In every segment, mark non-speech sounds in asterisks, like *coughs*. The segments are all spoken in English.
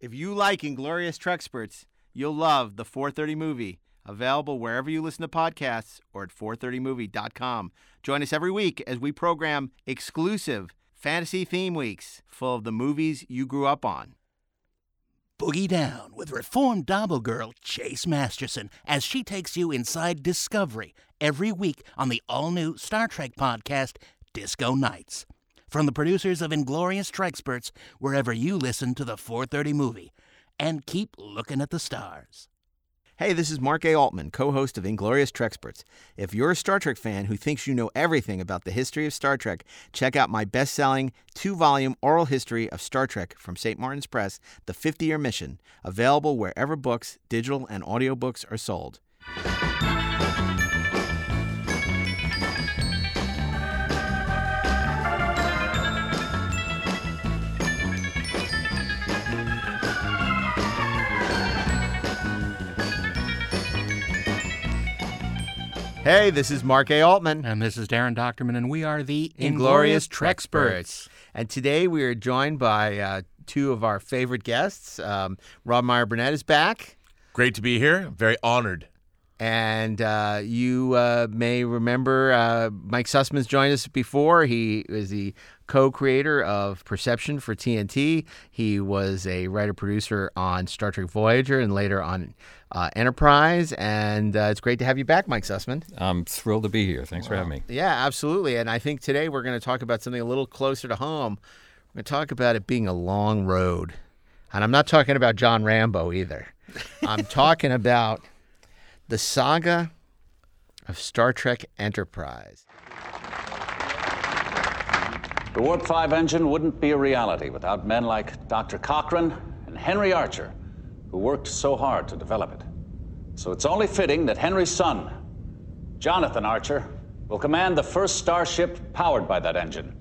If you like Inglorious Trexperts, you'll love the 430 movie, available wherever you listen to podcasts or at 430movie.com. Join us every week as we program exclusive fantasy theme weeks full of the movies you grew up on. Boogie down with reformed Dabo girl Chase Masterson as she takes you inside Discovery every week on the all new Star Trek podcast, Disco Nights. From the producers of Inglorious Trexperts, wherever you listen to the 430 movie. And keep looking at the stars. Hey, this is Mark A. Altman, co host of Inglorious Trexperts. If you're a Star Trek fan who thinks you know everything about the history of Star Trek, check out my best selling two volume oral history of Star Trek from St. Martin's Press, The 50 Year Mission, available wherever books, digital, and audiobooks are sold. Hey, this is Mark A. Altman. And this is Darren Dochterman, and we are the Inglorious Trexperts. And today we are joined by uh, two of our favorite guests. Um, Rob Meyer Burnett is back. Great to be here. Very honored. And uh, you uh, may remember uh, Mike Sussman's joined us before. He is the co creator of Perception for TNT. He was a writer producer on Star Trek Voyager and later on uh, Enterprise. And uh, it's great to have you back, Mike Sussman. I'm thrilled to be here. Thanks for having me. Yeah, absolutely. And I think today we're going to talk about something a little closer to home. We're going to talk about it being a long road. And I'm not talking about John Rambo either. *laughs* I'm talking about the saga of Star Trek Enterprise. The Warp 5 engine wouldn't be a reality without men like Dr. Cochrane and Henry Archer, who worked so hard to develop it. So it's only fitting that Henry's son, Jonathan Archer, will command the first starship powered by that engine.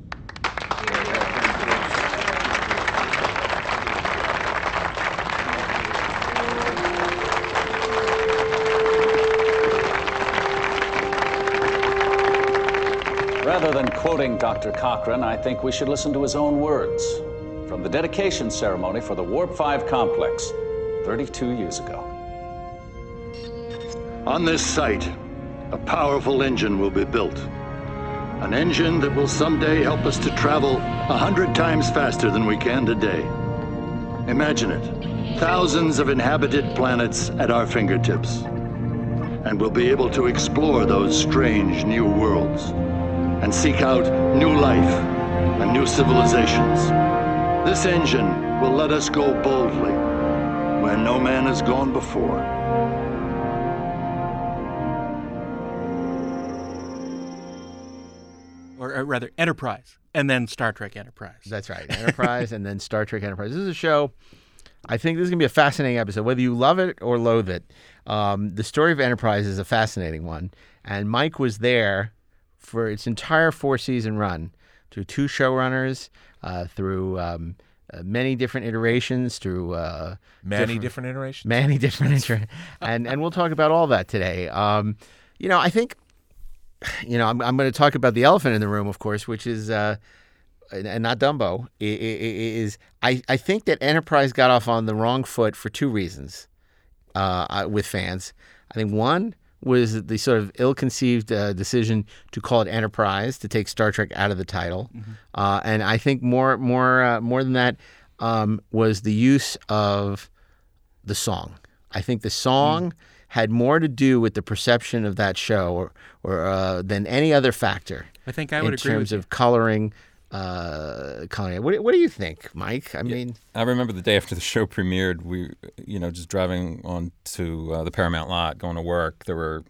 Rather than quoting Dr. Cochrane, I think we should listen to his own words from the dedication ceremony for the Warp 5 complex 32 years ago. On this site, a powerful engine will be built. An engine that will someday help us to travel a hundred times faster than we can today. Imagine it. Thousands of inhabited planets at our fingertips. And we'll be able to explore those strange new worlds and seek out new life and new civilizations. This engine will let us go boldly where no man has gone before. Or, or rather, Enterprise, and then Star Trek Enterprise. That's right. Enterprise and then Star Trek Enterprise. This is a show. I think this is going to be a fascinating episode, whether you love it or loathe it. Um, the story of Enterprise is a fascinating one. And Mike was there for its entire four season run through two showrunners, uh, through um, uh, many different iterations, through uh, Many different, iterations. many *laughs* different inter- and and we'll talk about all that today. Um, you know, I think you know I'm I'm going to talk about the elephant in the room, of course, which is uh, and not Dumbo. Is I I think that Enterprise got off on the wrong foot for two reasons uh, with fans. I think one was the sort of ill-conceived uh, decision to call it Enterprise to take Star Trek out of the title, uh, and I think more more uh, more than that um, was the use of the song. I think the song had more to do with the perception of that show, or or uh, than any other factor. I think I would in agree terms of coloring. Uh, it. What, what do you think, Mike? I mean, I remember the day after the show premiered, we, you know, just driving on to uh, the Paramount lot, going to work. There were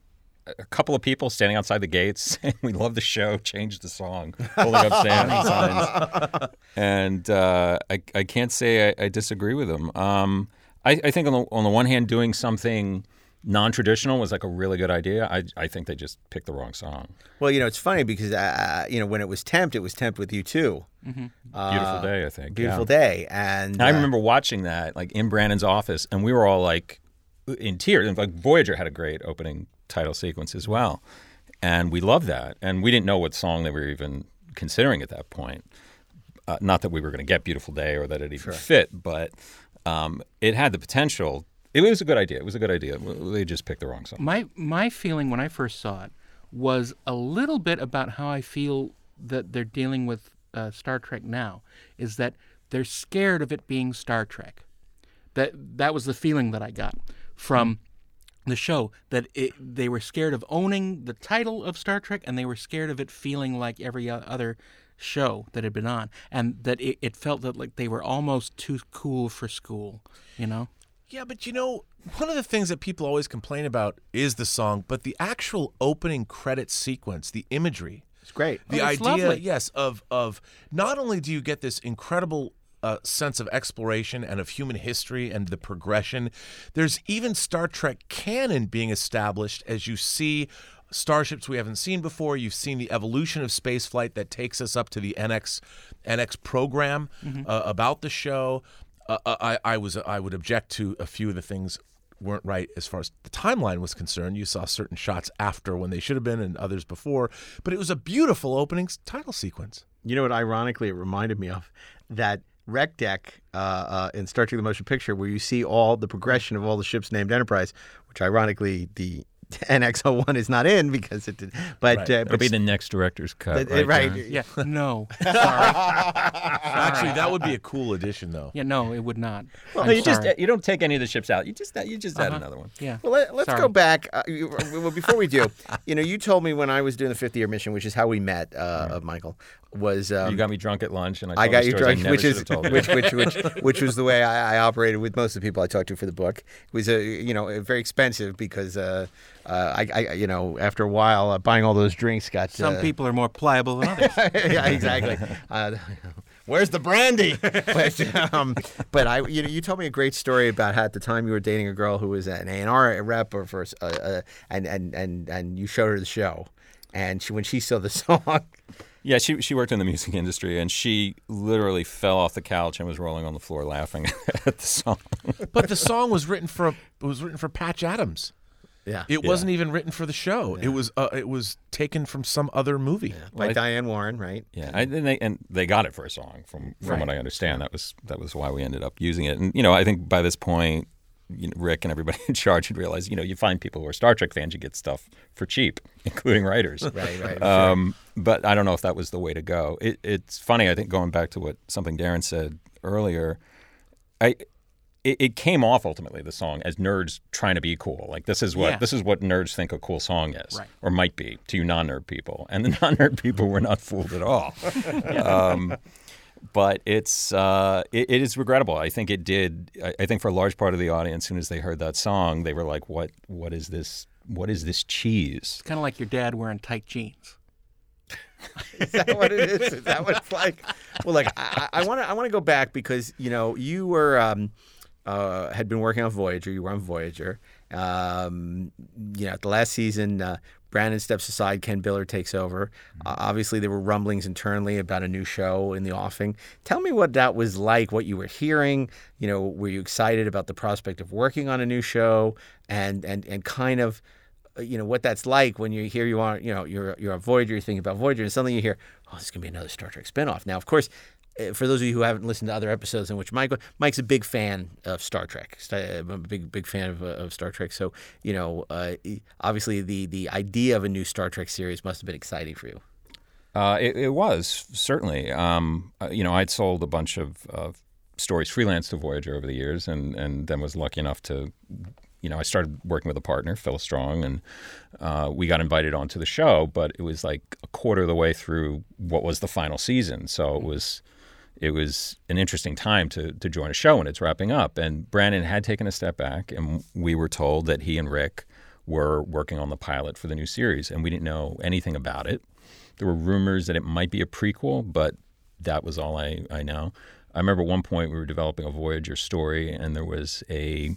a couple of people standing outside the gates *laughs* saying, "We love the show, change the song," holding up *laughs* signs. And uh, I, I can't say I, I disagree with them. Um, I, I think on the on the one hand, doing something non-traditional was like a really good idea. I, I think they just picked the wrong song. well, you know, it's funny because uh, you know when it was Tempt, it was Tempt with U2. Beautiful day, I think. Beautiful yeah. day, and I uh, remember watching that like in Brannon's office, and we were all like in tears. And like Voyager had a great opening title sequence as well, and we loved that. And we didn't know what song they were even considering at that point. Uh, not that we were going to get "Beautiful Day" or that it even fit, but um, it had the potential. It was a good idea. It was a good idea. They just picked the wrong song. My my feeling when I first saw it was a little bit about how I feel that they're dealing with uh, Star Trek now. Is that they're scared of it being Star Trek. That that was the feeling that I got from the show that it, they were scared of owning the title of Star Trek and they were scared of it feeling like every other show that had been on and that it, it felt that like they were almost too cool for school you know Yeah, but you know, one of the things that people always complain about is the song, but the actual opening credit sequence, the imagery, It's great. the Oh, it's idea, lovely. yes, of of not only do you get this incredible uh, sense of exploration and of human history and the progression, there's even Star Trek canon being established as you see starships we haven't seen before. You've seen the evolution of spaceflight that takes us up to the NX NX program uh, about the show. Uh, I, I was I would object to a few of the things weren't right as far as the timeline was concerned. You saw certain shots after when they should have been and others before, but it was a beautiful opening title sequence. You know what? Ironically, it reminded me of that rec deck uh, uh, in Star Trek: The Motion Picture, where you see all the progression of all the ships named Enterprise, which ironically the *laughs* NX-01 is not in because it did. But Right. uh, It'll but be the next director's cut. uh, right? right. yeah *laughs* no sorry Actually, that would be a *laughs* cool addition, though. yeah no it would not Well, I'm you just you don't take any of the ships out. You just you just add Uh-huh. another one. yeah Well, let, us Sorry. go back. Uh, you, well, before we do, you know, you told me when I was doing the 50 year mission, which is how we met, uh, of Michael, was um, you got me drunk at lunch, and I, I got you drunk, which is have told you. which, which which which was the way I, I operated with most of the people I talked to for the book. It was a you know very expensive because uh, uh, I, I you know after a while uh, buying all those drinks got some uh, people are more pliable than others *laughs* yeah, exactly. *laughs* Uh, where's the brandy? but, um, but I, you know, you told me a great story about how at the time you were dating a girl who was an A and R rep, or for, uh, uh, and and and and you showed her the show, and she when she saw the *laughs* song, Yeah, she she worked in the music industry, and she literally fell off the couch and was rolling on the floor laughing at the song. But the song was written for it was written for Patch Adams. Yeah, It wasn't even written for the show. It was uh, it was taken from some other movie. by Diane Warren, right? Yeah, I, and they and they got it for a song from from what I understand. That was that was why we ended up using it. And you know, I think by this point, you know, Rick and everybody *laughs* in charge had realized, you know, you find people who are Star Trek fans, you get stuff for cheap, *laughs* including writers. Right, right. Um, but I don't know if that was the way to go. It, it's funny. I think going back to what something Darren said earlier, I it, it came off ultimately the song as nerds trying to be cool. Like this is what Yeah. this is what nerds think a cool song is, Right. or might be to you non-nerd people, and the *laughs* non-nerd people were not fooled at all. *laughs* um, but it's uh, it, it is regrettable. I think it did. I, I think for a large part of the audience, as soon as they heard that song, they were like, "What? What is this? What is this cheese?" it's kind of like your dad wearing tight jeans *laughs* Is that what it is? Is that what it's like? Well, like I want to I want to go back because you know you were um, uh, had been working on Voyager. You were on Voyager. Um, you know, at the last season, uh, Brannon steps aside. Ken Biller takes over. Uh, obviously, there were rumblings internally about a new show in the offing. Tell me what that was like. What you were hearing. You know, were you excited about the prospect of working on a new show? And and and kind of uh, you know what that's like when you hear you are you know you're you're a Voyager, you're thinking about Voyager, and suddenly you hear, oh, this is gonna be another Star Trek spinoff. Now, of course, for those of you who haven't listened to other episodes in which Mike Mike's a big fan of Star Trek, I'm a big big fan of, uh, of Star Trek. So you know, uh, obviously the the idea of a new Star Trek series must have been exciting for you. Uh, it, it was certainly. Um, uh, you know, I'd sold a bunch of uh, stories freelance to Voyager over the years, and and then was lucky enough to, you know, I started working with a partner, Phyllis Strong, and uh, we got invited onto the show. But it was like a quarter of the way through what was the final season, so it was. It was an interesting time to to join a show when it's wrapping up. And Brannon had taken a step back, and we were told that he and Rick were working on the pilot for the new series, and we didn't know anything about it. There were rumors that it might be a prequel, but that was all I, I know. I remember at one point we were developing a Voyager story, and there was a,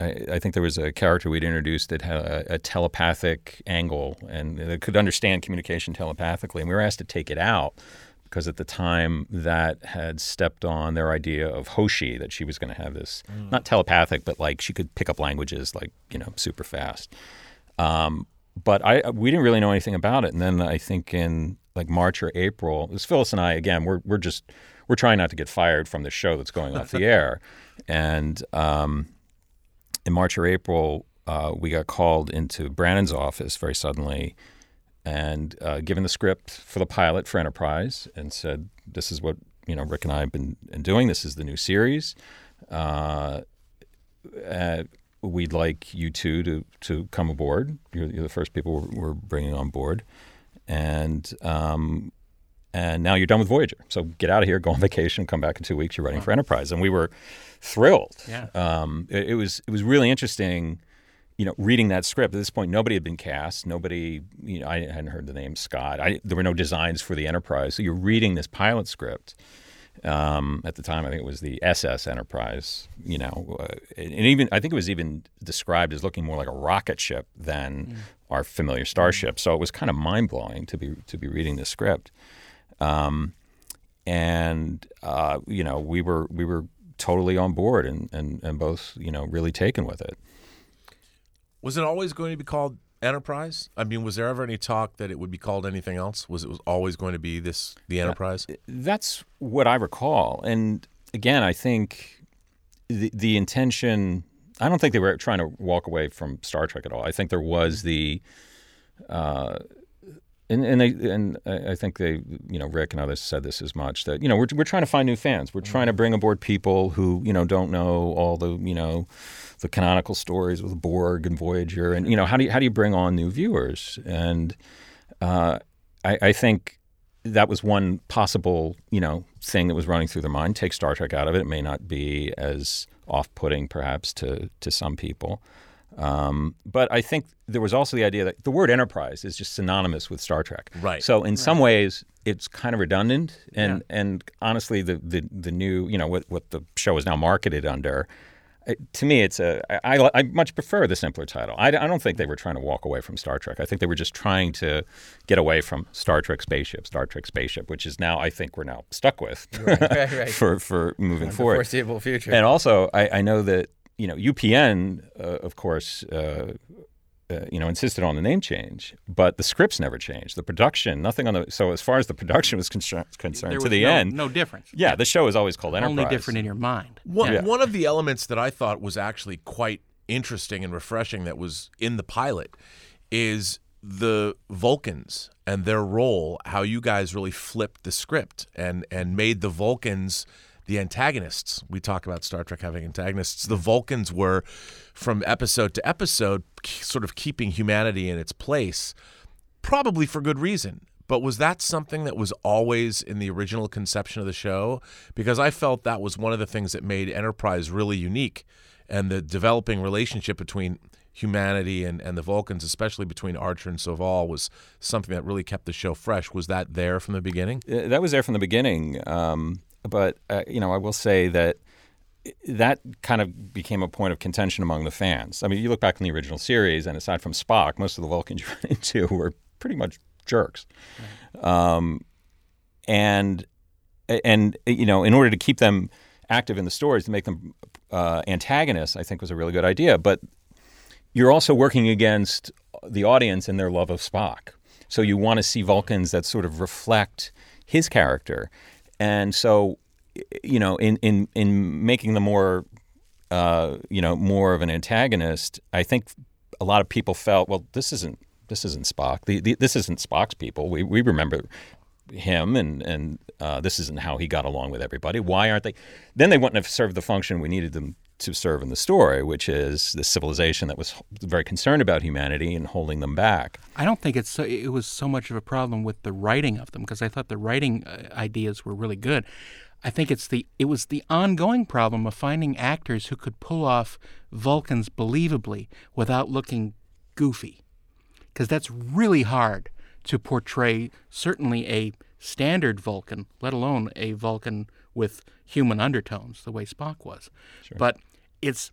I, think there was a character we'd introduced that had a, a telepathic angle and could understand communication telepathically, and we were asked to take it out because at the time that had stepped on their idea of Hoshi, that she was going to have this not telepathic, but like she could pick up languages like you know super fast. Um, but I we didn't really know anything about it, and then I think in like March or April, it was Phyllis and I again. We're we're just we're trying not to get fired from the show that's going off the *laughs* air. And um, in March or April, uh, we got called into Brannon's office very suddenly and uh, given the script for the pilot for Enterprise and said, "This is what you know Rick and I have been, been doing. This is the new series. Uh, uh, we'd like you two to to come aboard. You're, you're the first people we're, we're bringing on board, and." Um, and now you're done with Voyager. So get out of here, go on vacation, come back in two weeks. You're writing for Enterprise, and we were thrilled. Yeah. Um, it, it was it was really interesting you know, reading that script at this point, nobody had been cast. Nobody, you know, I hadn't heard the name Scott. I, there were no designs for the Enterprise. So you're reading this pilot script. Um, at the time, I think it was the SS Enterprise. You know, uh, and even I think it was even described as looking more like a rocket ship than our familiar starship. So it was kind of mind blowing to be to be reading the script. Um, and uh, you know, we were we were totally on board and, and, and both you know really taken with it. Was it always going to be called Enterprise? I mean, was there ever any talk that it would be called anything else? Was it was always going to be this the Enterprise? That's what I recall. And again, I think the the intention. I don't think they were trying to walk away from Star Trek at all. I think there was the, uh, and and they and I I think they, you know, Rick and others said this as much that you know we're we're trying to find new fans. We're trying to bring aboard people who you know don't know all the you know the canonical stories with Borg and Voyager, and you know how do you, how do you bring on new viewers? And uh, I, I think that was one possible, you know, thing that was running through their mind. Take Star Trek out of it; it may not be as off-putting, perhaps, to to some people. Um, but I think there was also the idea that the word enterprise is just synonymous with Star Trek. Right. So in some ways, it's kind of redundant, and and honestly, the the the new, you know, what what the show is now marketed under. To me, it's a. I, I, I much prefer the simpler title. I, I don't think they were trying to walk away from Star Trek. I think they were just trying to get away from Star Trek spaceship, Star Trek spaceship, which is now I think we're now stuck with *laughs* Right, right, right. *laughs* for for moving the forward. foreseeable future. And also, I, I know that you know UPN, uh, of course, uh, uh, you know, insisted on the name change, but the scripts never changed. The production, nothing on the. So as far as the production was concerned, concerned There to the no, end, no difference. yeah, the show is always called Enterprise. Only different in your mind. One, Yeah. one of the elements that I thought was actually quite interesting and refreshing that was in the pilot is the Vulcans and their role, how you guys really flipped the script and, and made the Vulcans the antagonists. We talk about Star Trek having antagonists. The Vulcans were, from episode to episode, sort of keeping humanity in its place, probably for good reason. But was that something that was always in the original conception of the show? Because I felt that was one of the things that made Enterprise really unique and the developing relationship between humanity and, and the Vulcans, especially between Archer and Soval, was something that really kept the show fresh. Was that there from the beginning? Uh, that was there from the beginning. Um, but uh, you know, I will say that that kind of became a point of contention among the fans. I mean, you look back in the original series, and aside from Spock, most of the Vulcans *laughs* you run into were pretty much jerks. Um, and and you know, in order to keep them active in the stories, to make them uh, antagonists, I think was a really good idea. But you're also working against the audience and their love of Spock. So you want to see Vulcans that sort of reflect his character. And so, you know, in in in making them more, uh, you know, more of an antagonist, I think a lot of people felt, well, this isn't this isn't Spock. The, the, this isn't Spock's people. We we remember him, and and uh, this isn't how he got along with everybody. Why aren't they? Then they wouldn't have served the function we needed them to serve in the story, which is the civilization that was very concerned about humanity and holding them back. I don't think it's so, it was so much of a problem with the writing of them because I thought the writing uh, ideas were really good. I think it's the it was the ongoing problem of finding actors who could pull off Vulcans believably without looking goofy. Because that's really hard to portray certainly a standard Vulcan, let alone a Vulcan with human undertones the way Spock was. But it's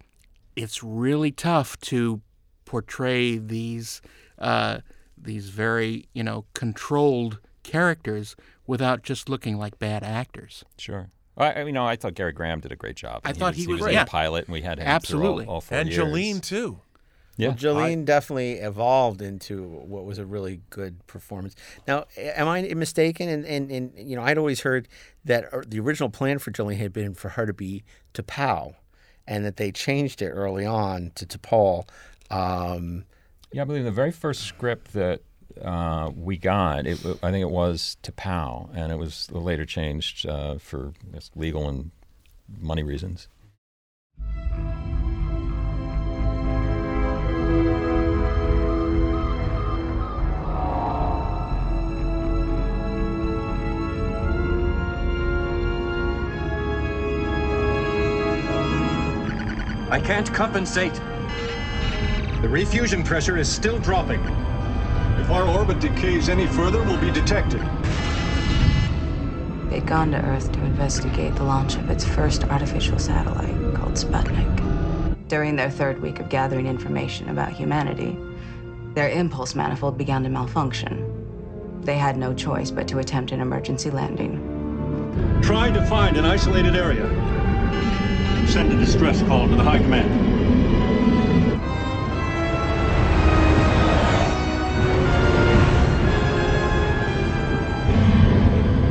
it's really tough to portray these uh, these very you know controlled characters without just looking like bad actors. Sure. I, I- you know, I thought Gary Graham did a great job. I And thou- he was- was, yeah. a pilot, and we had him Absolutely. all, all four And years. Jolene too. Yeah. Well, Jolene definitely evolved into what was a really good performance. Now, am I mistaken? And, and, and you know, I'd always heard that uh, the original plan for Jolene had been for her to be T'Pau, and that they changed it early on to T'Pol. Um, Yeah, I believe the very first script that uh, we got, it, I think it was to T'Pau, and it was later changed uh, for legal and money reasons. I can't compensate. The refusion pressure is still dropping. If our orbit decays any further, we'll be detected. They'd gone to Earth to investigate the launch of its first artificial satellite called Sputnik. During their third week of gathering information about humanity, their impulse manifold began to malfunction. They had no choice but to attempt an emergency landing. Try to find an isolated area. Send a distress call to the High Command.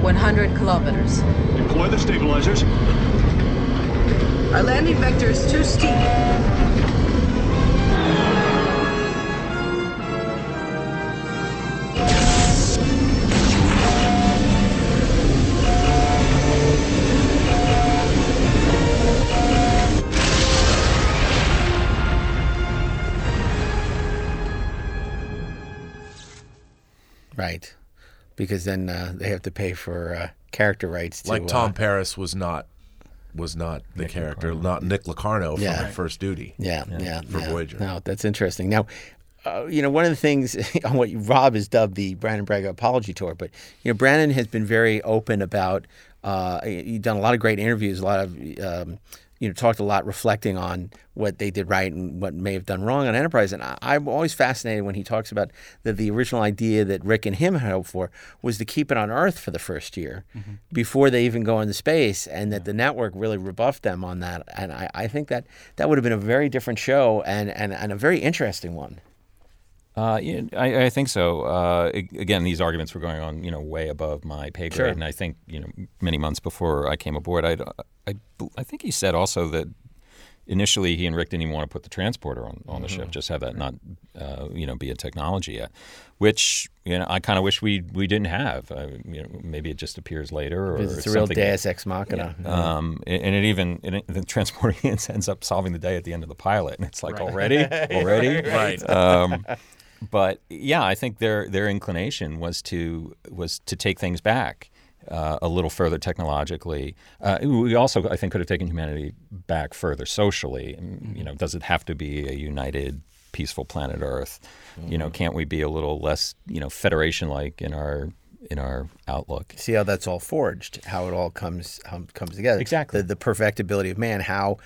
One hundred kilometers. Deploy the stabilizers. Our landing vector is too steep. Right. Because then uh, they have to pay for uh, character rights. To, Like Tom uh, Paris was not was not the character, not Nick Locarno from Yeah. First Duty. Yeah, yeah, for yeah. Voyager. No, that's interesting. Now, uh, you know, one of the things *laughs* on what Rob has dubbed the Brannon Braga apology tour, but you know, Brannon has been very open about. Uh, you've done a lot of great interviews, a lot of. Um, you know, talked a lot reflecting on what they did right and what may have done wrong on Enterprise. And I, I'm always fascinated when he talks about that the original idea that Rick and him had hoped for was to keep it on Earth for the first year mm-hmm. before they even go into space, and that the network really rebuffed them on that. And I, I think that that would have been a very different show and, and, and a very interesting one. Uh, yeah, I, I think so. Uh, again, these arguments were going on, you know, way above my pay grade, Sure. and I think, you know, many months before I came aboard, I'd, I, I think he said also that initially he and Rick didn't even want to put the transporter on, on the Mm-hmm. ship, just have that not, uh, you know, be a technology yet, which you know I kind of wish we we didn't have. Uh, you know, maybe it just appears later, or Because it's a real Deus Ex Machina. um, and it even it, the transporting *laughs* ends up solving the day at the end of the pilot, and it's like already, *laughs* already, Right. Um, but yeah, I think their their inclination was to was to take things back uh, a little further technologically. Uh, we also, I think, could have taken humanity back further socially. And, you know, does it have to be a united, peaceful planet Earth? You know, can't we be a little less, you know, federation-like in our in our outlook? see how that's all forged, how it all comes how it comes together. Exactly. The, the perfectibility of man. How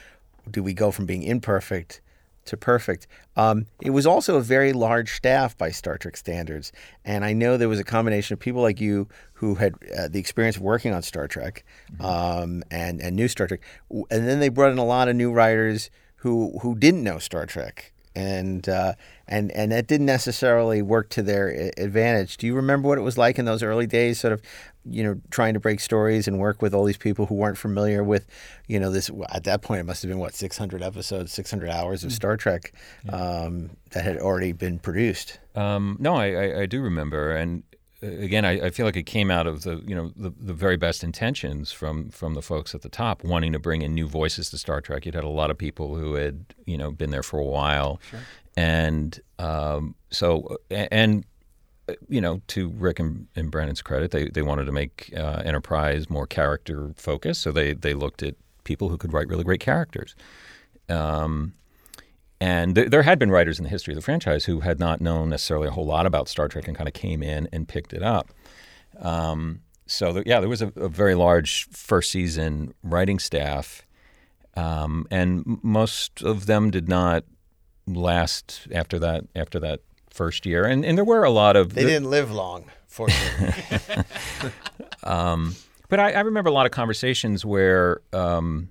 do we go from being imperfect to perfect? Um, it was also a very large staff by Star Trek standards, and I know there was a combination of people like you who had uh, the experience of working on Star Trek um, and and new Star Trek, and then they brought in a lot of new writers who who didn't know Star Trek. And uh, and and that didn't necessarily work to their advantage. Do you remember what it was like in those early days? Sort of, you know, trying to break stories and work with all these people who weren't familiar with, you know, this. At that point, it must have been what 600 episodes, 600 hours of Star Trek um, that had already been produced. Um, no, I, I, I do remember, and uh, again, I, I feel like it came out of the you know the, the very best intentions from from the folks at the top, wanting to bring in new voices to Star Trek. You'd had a lot of people who had you know been there for a while, and um, so and. You know, to Rick and, and Brannon's credit, they, they wanted to make uh, Enterprise more character focused, so they, they looked at people who could write really great characters. Um, and th- there had been writers in the history of the franchise who had not known necessarily a whole lot about Star Trek and kind of came in and picked it up. Um, so, th- yeah, there was a, a very large first season writing staff, um, and most of them did not last after that. After that first year, and and there were a lot of They didn't live long, fortunately. *laughs* *laughs* um, but I, I remember a lot of conversations where, um,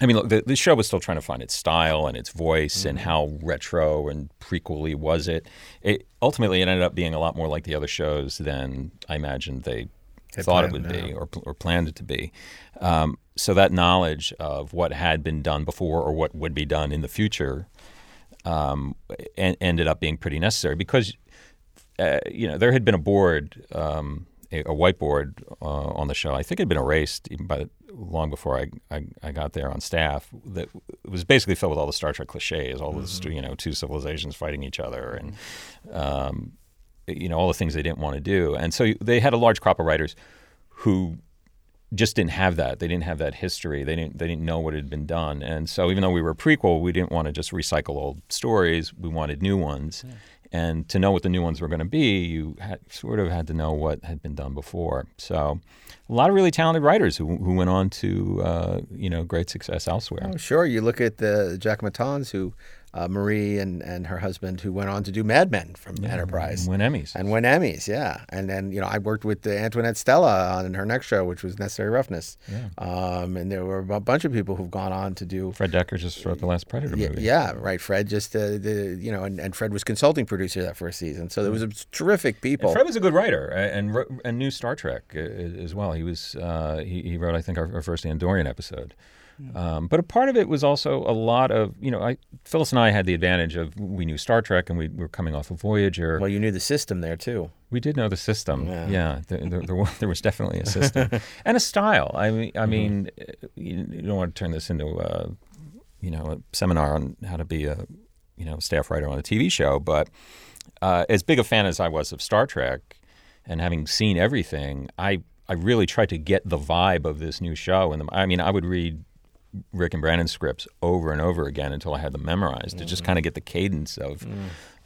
I mean, look, the, the show was still trying to find its style and its voice and how retro and prequely was it. It ultimately it ended up being a lot more like the other shows than I imagined they thought it would be or, or planned it to be. Um, so that knowledge of what had been done before or what would be done in the future um, en- ended up being pretty necessary because uh, you know there had been a board, um, a, a whiteboard uh, on the show. I think it had been erased even by long before I, I, I got there on staff. That was basically filled with all the Star Trek cliches, all this you know two civilizations fighting each other, and um, you know all the things they didn't want to do. And so they had a large crop of writers who just didn't have that. They didn't have that history. They didn't they didn't know what had been done. And so even though we were a prequel, we didn't want to just recycle old stories. We wanted new ones. And to know what the new ones were going to be, you had, sort of had to know what had been done before. So, a lot of really talented writers who, who went on to uh, you know great success elsewhere. Oh, sure. You look at the Jacquemettons, who uh, Marie and, and her husband, who went on to do Mad Men from Enterprise. and win Emmys. And win Emmys, yeah. And then, you know, I worked with Antoinette Stella on her next show, which was Necessary Roughness. Um, and there were a bunch of people who've gone on to do. Fred Dekker just wrote the last Predator Yeah, movie. yeah, right. Fred just, uh, the, you know, and, and Fred was consulting producer that first season. So there was a terrific people. And Fred was a good writer and wrote, and knew Star Trek uh, as well. He was uh, he, he wrote I think our, our first Andorian episode. Um, but a part of it was also a lot of you know I Phyllis and I had the advantage of we knew Star Trek and we were coming off of Voyager. well, you knew the system there, too. We did know the system. Yeah. Yeah, there, there, there, was, there was definitely a system *laughs* and a style. I mean, I mean, uh, you, don't want to turn this into a, you know, a seminar on how to be a, you know, staff writer on a TV show. But uh, as big a fan as I was of Star Trek, and having seen everything, I I really tried to get the vibe of this new show. And the, I mean, I would read Rick and Brannon scripts over and over again until I had them memorized to just kind of get the cadence of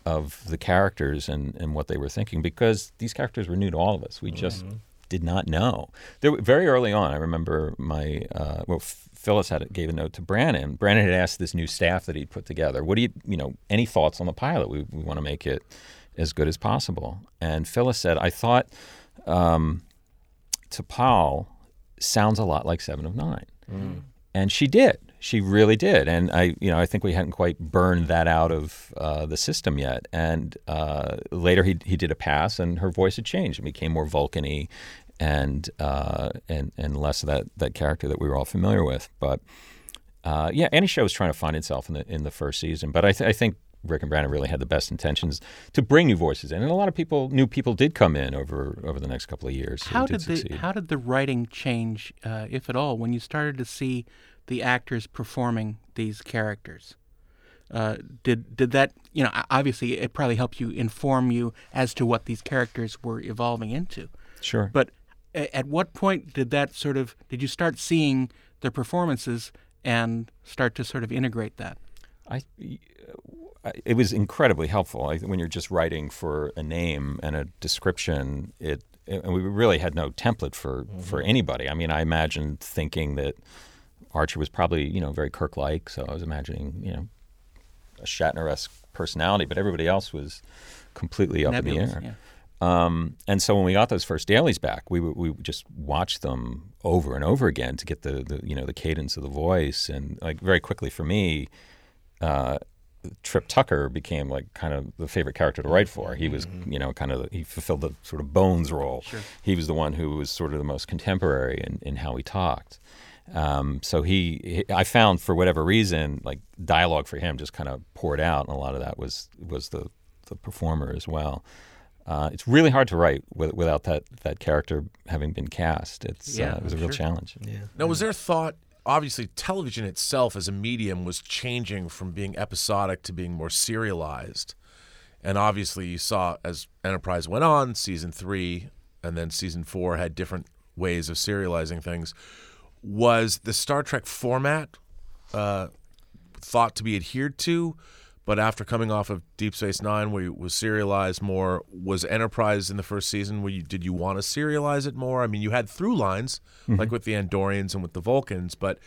of the characters and, and what they were thinking because these characters were new to all of us. We just did not know. There very early on, I remember my uh, well, Phyllis had gave a note to Brannon. Brannon had asked this new staff that he'd put together, "What do you you know any thoughts on the pilot? We we want to make it as good as possible." And Phyllis said, "I thought." Um, T'Pol sounds a lot like Seven of Nine, and she did. She really did, and I, you know, I think we hadn't quite burned that out of uh, the system yet. And uh, later, he he did a pass, and her voice had changed and became more Vulcan-y, and uh, and and less of that that character that we were all familiar with. But uh, yeah, any show is trying to find itself in the in the first season. But I, th- I think Rick and Brannon really had the best intentions to bring new voices in, and a lot of people, new people, did come in over over the next couple of years. How did succeed. the how did the writing change, uh, if at all, when you started to see the actors performing these characters? Uh, did did that you know obviously it probably helped you inform you as to what these characters were evolving into. Sure. But at what point did that sort of did you start seeing their performances and start to sort of integrate that? I, I- it was incredibly helpful I, when you're just writing for a name and a description. It and we really had no template for for anybody. I mean, I imagined thinking that Archer was probably you know very Kirk-like, so I was imagining you know a Shatner-esque personality, but everybody else was completely up in the air. yeah. Um, and so when we got those first dailies back, we we just watched them over and over again to get the, the you know the cadence of the voice, and like very quickly for me, uh, Trip Tucker became like kind of the favorite character to write for. He was you know kind of he fulfilled the sort of Bones role. He was the one who was sort of the most contemporary in, in how he talked. Um, so he, he, I found for whatever reason, like dialogue for him just kind of poured out, and a lot of that was was the the performer as well. Uh, it's really hard to write with, without that that character having been cast. It's Yeah, uh, it was a real sure. challenge. Now, was there thought? Obviously, television itself as a medium was changing from being episodic to being more serialized. And obviously, you saw as Enterprise went on, season three and then season four had different ways of serializing things. Was the Star Trek format uh, thought to be adhered to? But after coming off of Deep Space Nine, where it was serialized more, was Enterprise in the first season? Where you did you want to serialize it more? I mean, you had through lines like with the Andorians and with the Vulcans, but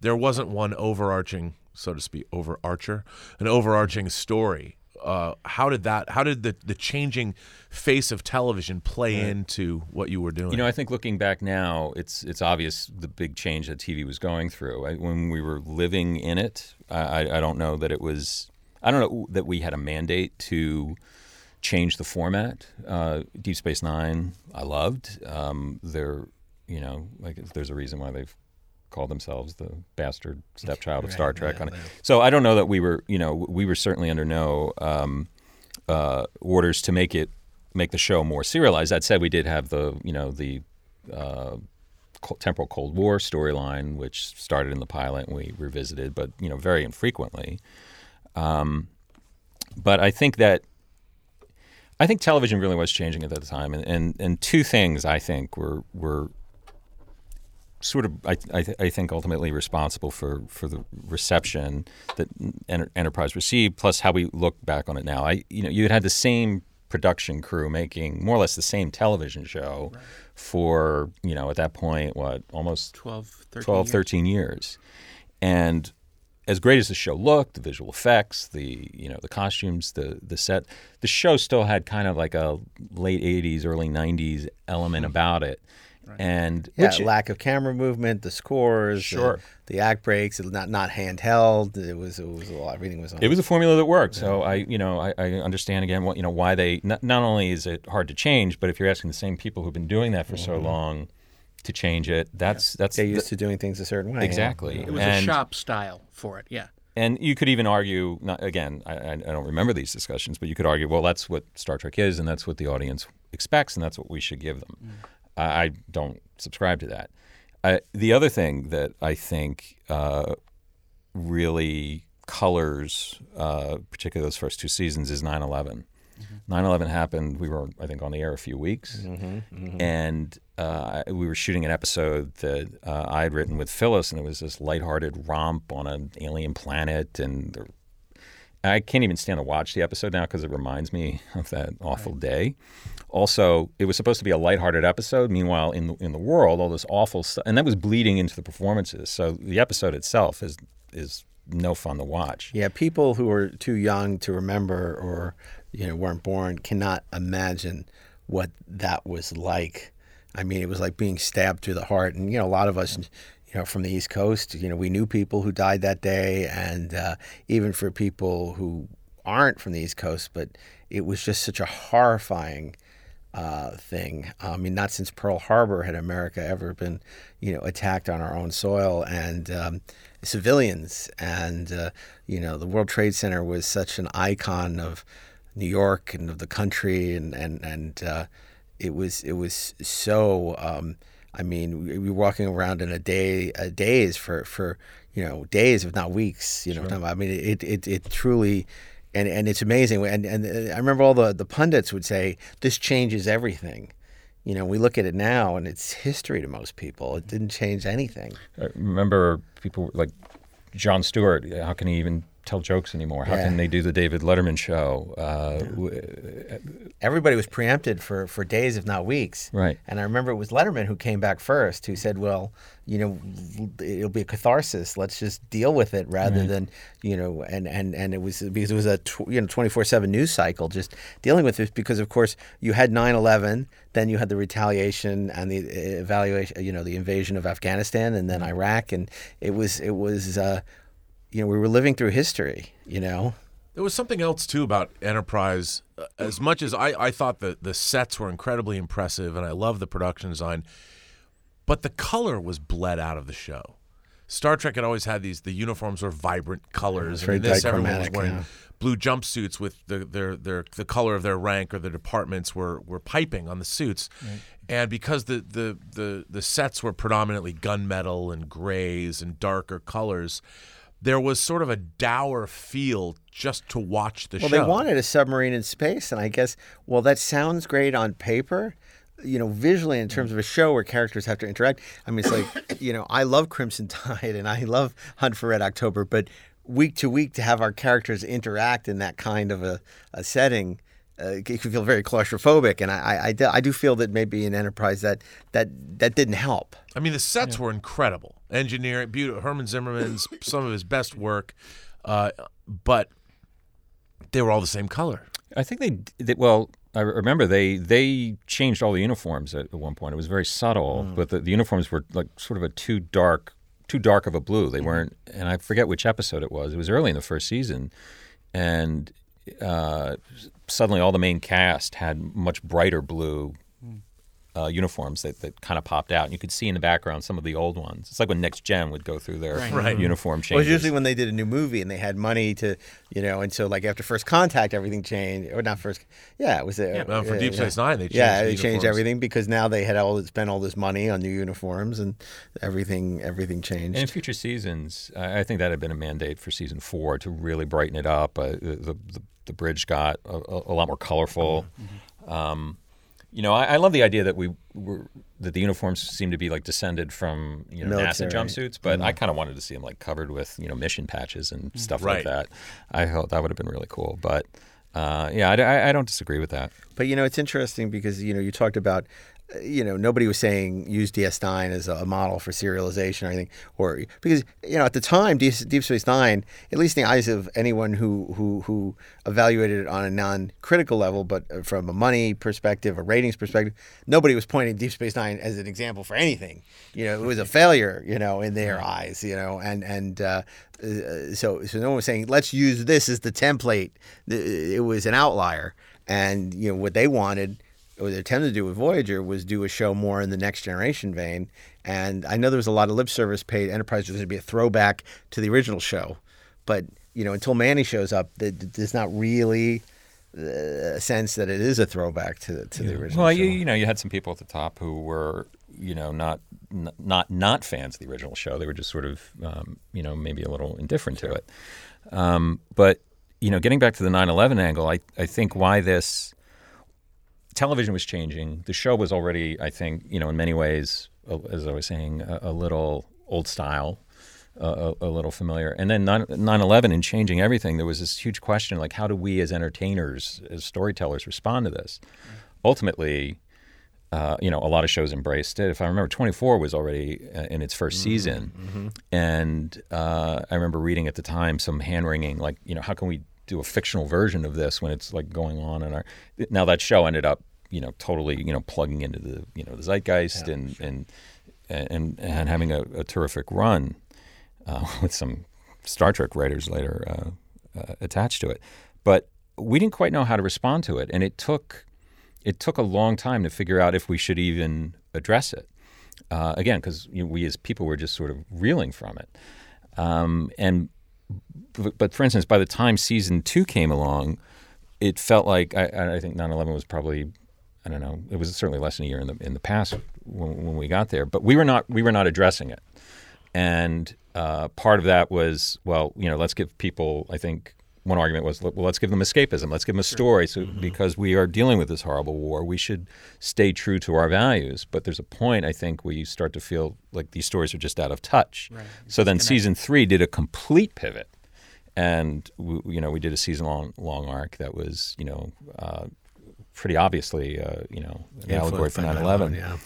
there wasn't one overarching, so to speak, overarcher, an overarching story. uh, how did that? How did the the changing face of television play into what you were doing? You know, I think looking back now, it's it's obvious the big change that TV was going through. I, when we were living in it, I, I don't know that it was. I don't know that we had a mandate to change the format. Uh, Deep Space Nine, I loved. Um, they're, you know, like there's a reason why they've called themselves the bastard stepchild of Star Trek. on it. So I don't know that we were, you know, we were certainly under no um, uh, orders to make it make the show more serialized. That said, we did have the, you know, the uh, temporal Cold War storyline, which started in the pilot and we revisited, but you know, very infrequently. Um, but I think that I think television really was changing at that time, and and, and two things I think were were sort of I, I, I think ultimately responsible for, for the reception that Enter- Enterprise received, plus how we look back on it now. I you know you had had the same production crew making more or less the same television show for you know at that point what almost 12, 13 12 years. 13 years and as great as the show looked the visual effects the you know the costumes the the set the show still had kind of like a late 80s early 90s element hmm. about it and Yeah, which lack of camera movement, the scores, the- Sure. the, act breaks, it- not not handheld. It was it was a lot. Everything was on. It was a formula that worked. So I, you know, I, I understand again what you know why they not, not only is it hard to change, but if you're asking the same people who've been doing that for so mm-hmm. long to change it, that's that's They're the- used to doing things a certain way. yeah. exactly. It was and, a shop style for it. Yeah. and you could even argue, not, again, I, I I don't remember these discussions, but you could argue, well, that's what Star Trek is, and that's what the audience expects, and that's what we should give them. I, I don't subscribe to that. I, the other thing that I think uh, really colors, uh, particularly those first two seasons, is 9 11. 9 11 happened. We were, I think, on the air a few weeks. And uh, we were shooting an episode that uh, I had written with Phyllis, and it was this lighthearted romp on an alien planet. And there, I can't even stand to watch the episode now because it reminds me of that awful day. Also, it was supposed to be a lighthearted episode. Meanwhile, in the, in the world, all this awful stuff, and that was bleeding into the performances. So the episode itself is is no fun to watch. Yeah, people who are too young to remember or you know weren't born cannot imagine what that was like. I mean, it was like being stabbed through the heart, and you know, a lot of us, you know, from the East Coast, you know, we knew people who died that day, and uh, even for people who aren't from the East Coast, but it was just such a horrifying uh, thing. I mean, not since Pearl Harbor had America ever been, you know, attacked on our own soil and um, civilians. And uh, you know, the World Trade Center was such an icon of New York and of the country, and and and uh, it was it was so. Um, I mean, we we were walking around in a day, a days for for you know days, if not weeks. You know, I mean, it it it truly and and it's amazing. And and I remember all the the pundits would say this changes everything. You know, we look at it now, and it's history to most people. It didn't change anything. I remember people like Jon Stewart. How can he even tell jokes anymore? How Yeah. can they do the David Letterman show? Uh, w- Everybody was preempted for for days, if not weeks. Right. And I remember it was Letterman who came back first, who said, "Well, you know, it'll be a catharsis. Let's just deal with it rather than, you know." And and and it was because it was a tw- you know twenty four seven news cycle just dealing with this because of course you had 9-11, then you had the retaliation and the uh, evaluation, you know, the invasion of Afghanistan and then Iraq, and it was it was. Uh, you know, we were living through history, you know. There was something else too about Enterprise. Uh, As much as I, I thought that the sets were incredibly impressive, and I love the production design, but the color was bled out of the show. Star Trek had always had these. The uniforms were vibrant colors, and this everyone was wearing yeah. blue jumpsuits with the, their their the color of their rank or the departments were were piping on the suits. And because the, the, the, the sets were predominantly gunmetal and grays and darker colors, there was sort of a dour feel just to watch the Well, show. Well, they wanted a submarine in space, and I guess, well, that sounds great on paper. You know, visually, in terms of a show where characters have to interact. I mean, it's like, *coughs* you know, I love Crimson *laughs* Tide and I love Hunt for Red October, but week to week to have our characters interact in that kind of a, a setting, uh, it can feel very claustrophobic. And I, I, I, do, feel that maybe in Enterprise that that that didn't help. I mean, the sets were incredible. Engineering, beautiful. Herman Zimmerman's *laughs* some of his best work, uh, but they were all the same color. I think they, they well. I remember they they changed all the uniforms at, at one point. It was very subtle, Mm. but the, the uniforms were like sort of a too dark, too dark of a blue. Mm-hmm. They weren't, and I forget which episode it was. It was early in the first season, and uh, suddenly all the main cast had much brighter blue Mm. uh, uniforms that, that kind of popped out. And you could see in the background some of the old ones. It's like when Next Gen would go through their Right. uniform Well, it's changes. usually when they did a new movie and they had money to, you know, and so like after First Contact, everything changed, or not First, yeah, it was a, Yeah, well, for yeah, Deep yeah. Space Nine, they changed yeah, the they changed everything because now they had all spent all this money on new uniforms and everything, everything changed. And in future seasons, I I think that had been a mandate for season four to really brighten it up. Uh, the, the the bridge got a, a- a lot more colorful. Um, you know, I, I love the idea that we were that the uniforms seem to be like descended from you know NASA jumpsuits, but I kind of wanted to see them like covered with you know mission patches and stuff Right. like that. I hope that would have been really cool. But uh, yeah, I, I- I don't disagree with that. But you know, it's interesting because you know you talked about, you know, nobody was saying use DS9 as a model for serialization or anything, or because you know at the time Deep, Deep Space Nine, at least in the eyes of anyone who who who evaluated it on a non-critical level, but uh, from a money perspective, a ratings perspective, nobody was pointing Deep Space Nine as an example for anything. You know, it was a failure. You know, in their eyes. You know, and and. Uh, uh, so, so no one was saying, let's use this as the template. It was an outlier, and you know what they wanted, or they attempted to do with Voyager, was do a show more in the next generation vein. And I know there was a lot of lip service paid. Enterprise was going to be a throwback to the original show, but you know until Manny shows up, th- th- there's not really uh, a sense that it is a throwback to to the original. Well, show. you, you know, you had some people at the top who were, you know, not n- not not fans of the original show. They were just sort of, um, you know, maybe a little indifferent to it. Um, but you know, getting back to the 9/11 angle, I I think why this television was changing. The show was already, I think, you know, in many ways, as I was saying, a, a little old style. A, a little familiar, and then 9 11 and changing everything. There was this huge question, like, how do we as entertainers, as storytellers, respond to this? Ultimately, uh, you know, a lot of shows embraced it. If I remember, 24 was already uh, in its 1st season. And uh, I remember reading at the time some hand wringing, like, you know, how can we do a fictional version of this when it's like going on in our. Now, that show ended up, you know, totally, you know, plugging into the, you know, the zeitgeist and, and, and, and having a, a terrific run uh, *laughs* with some Star Trek writers later uh, uh, attached to it. But we didn't quite know how to respond to it. And it took it took a long time to figure out if we should even address it. Uh, again, because you know, we as people were just sort of reeling from it. Um, and but, for instance, by the time season two came along, it felt like I, I think 9/11 was probably I don't know it was certainly less than a year in the in the past when, when we got there. But we were not we were not addressing it, and uh, part of that was well you know let's give people I think one argument was well let's give them escapism. Let's give them a story. So because we are dealing with this horrible war we should stay true to our values. But there's a point I think where you start to feel like these stories are just out of touch. So then season three did a complete pivot. And we, you know we did a season long long arc that was you know uh, pretty obviously uh, you know an allegory for 9/11 Yeah.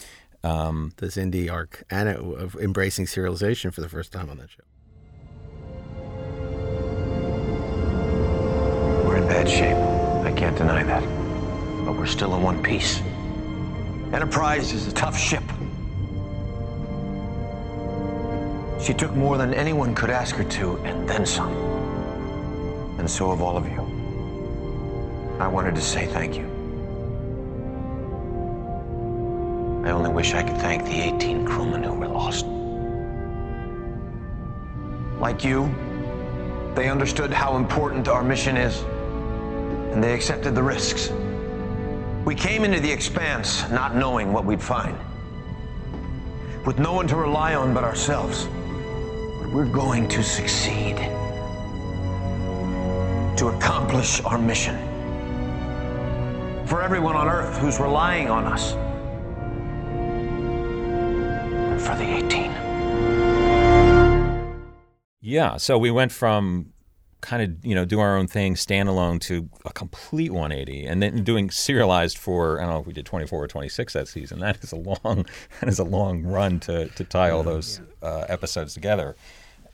Um, this Xindi arc and it, of embracing serialization for the first time on that show. Bad shape. I can't deny that. But we're still in one piece. Enterprise is a tough ship. She took more than anyone could ask her to, and then some. And so have all of you. I wanted to say thank you. I only wish I could thank the 18 crewmen who were lost. Like you, they understood how important our mission is, and they accepted the risks. We came into the expanse not knowing what we'd find, with no one to rely on but ourselves. But we're going to succeed to accomplish our mission. For everyone on Earth who's relying on us, and for the 18. Yeah, so we went from kind of you know do our own thing, standalone, to a complete 180, and then doing serialized for I don't know if we did 24 or 26 that season. That is a long *laughs* that is a long run to to tie all those uh, episodes together.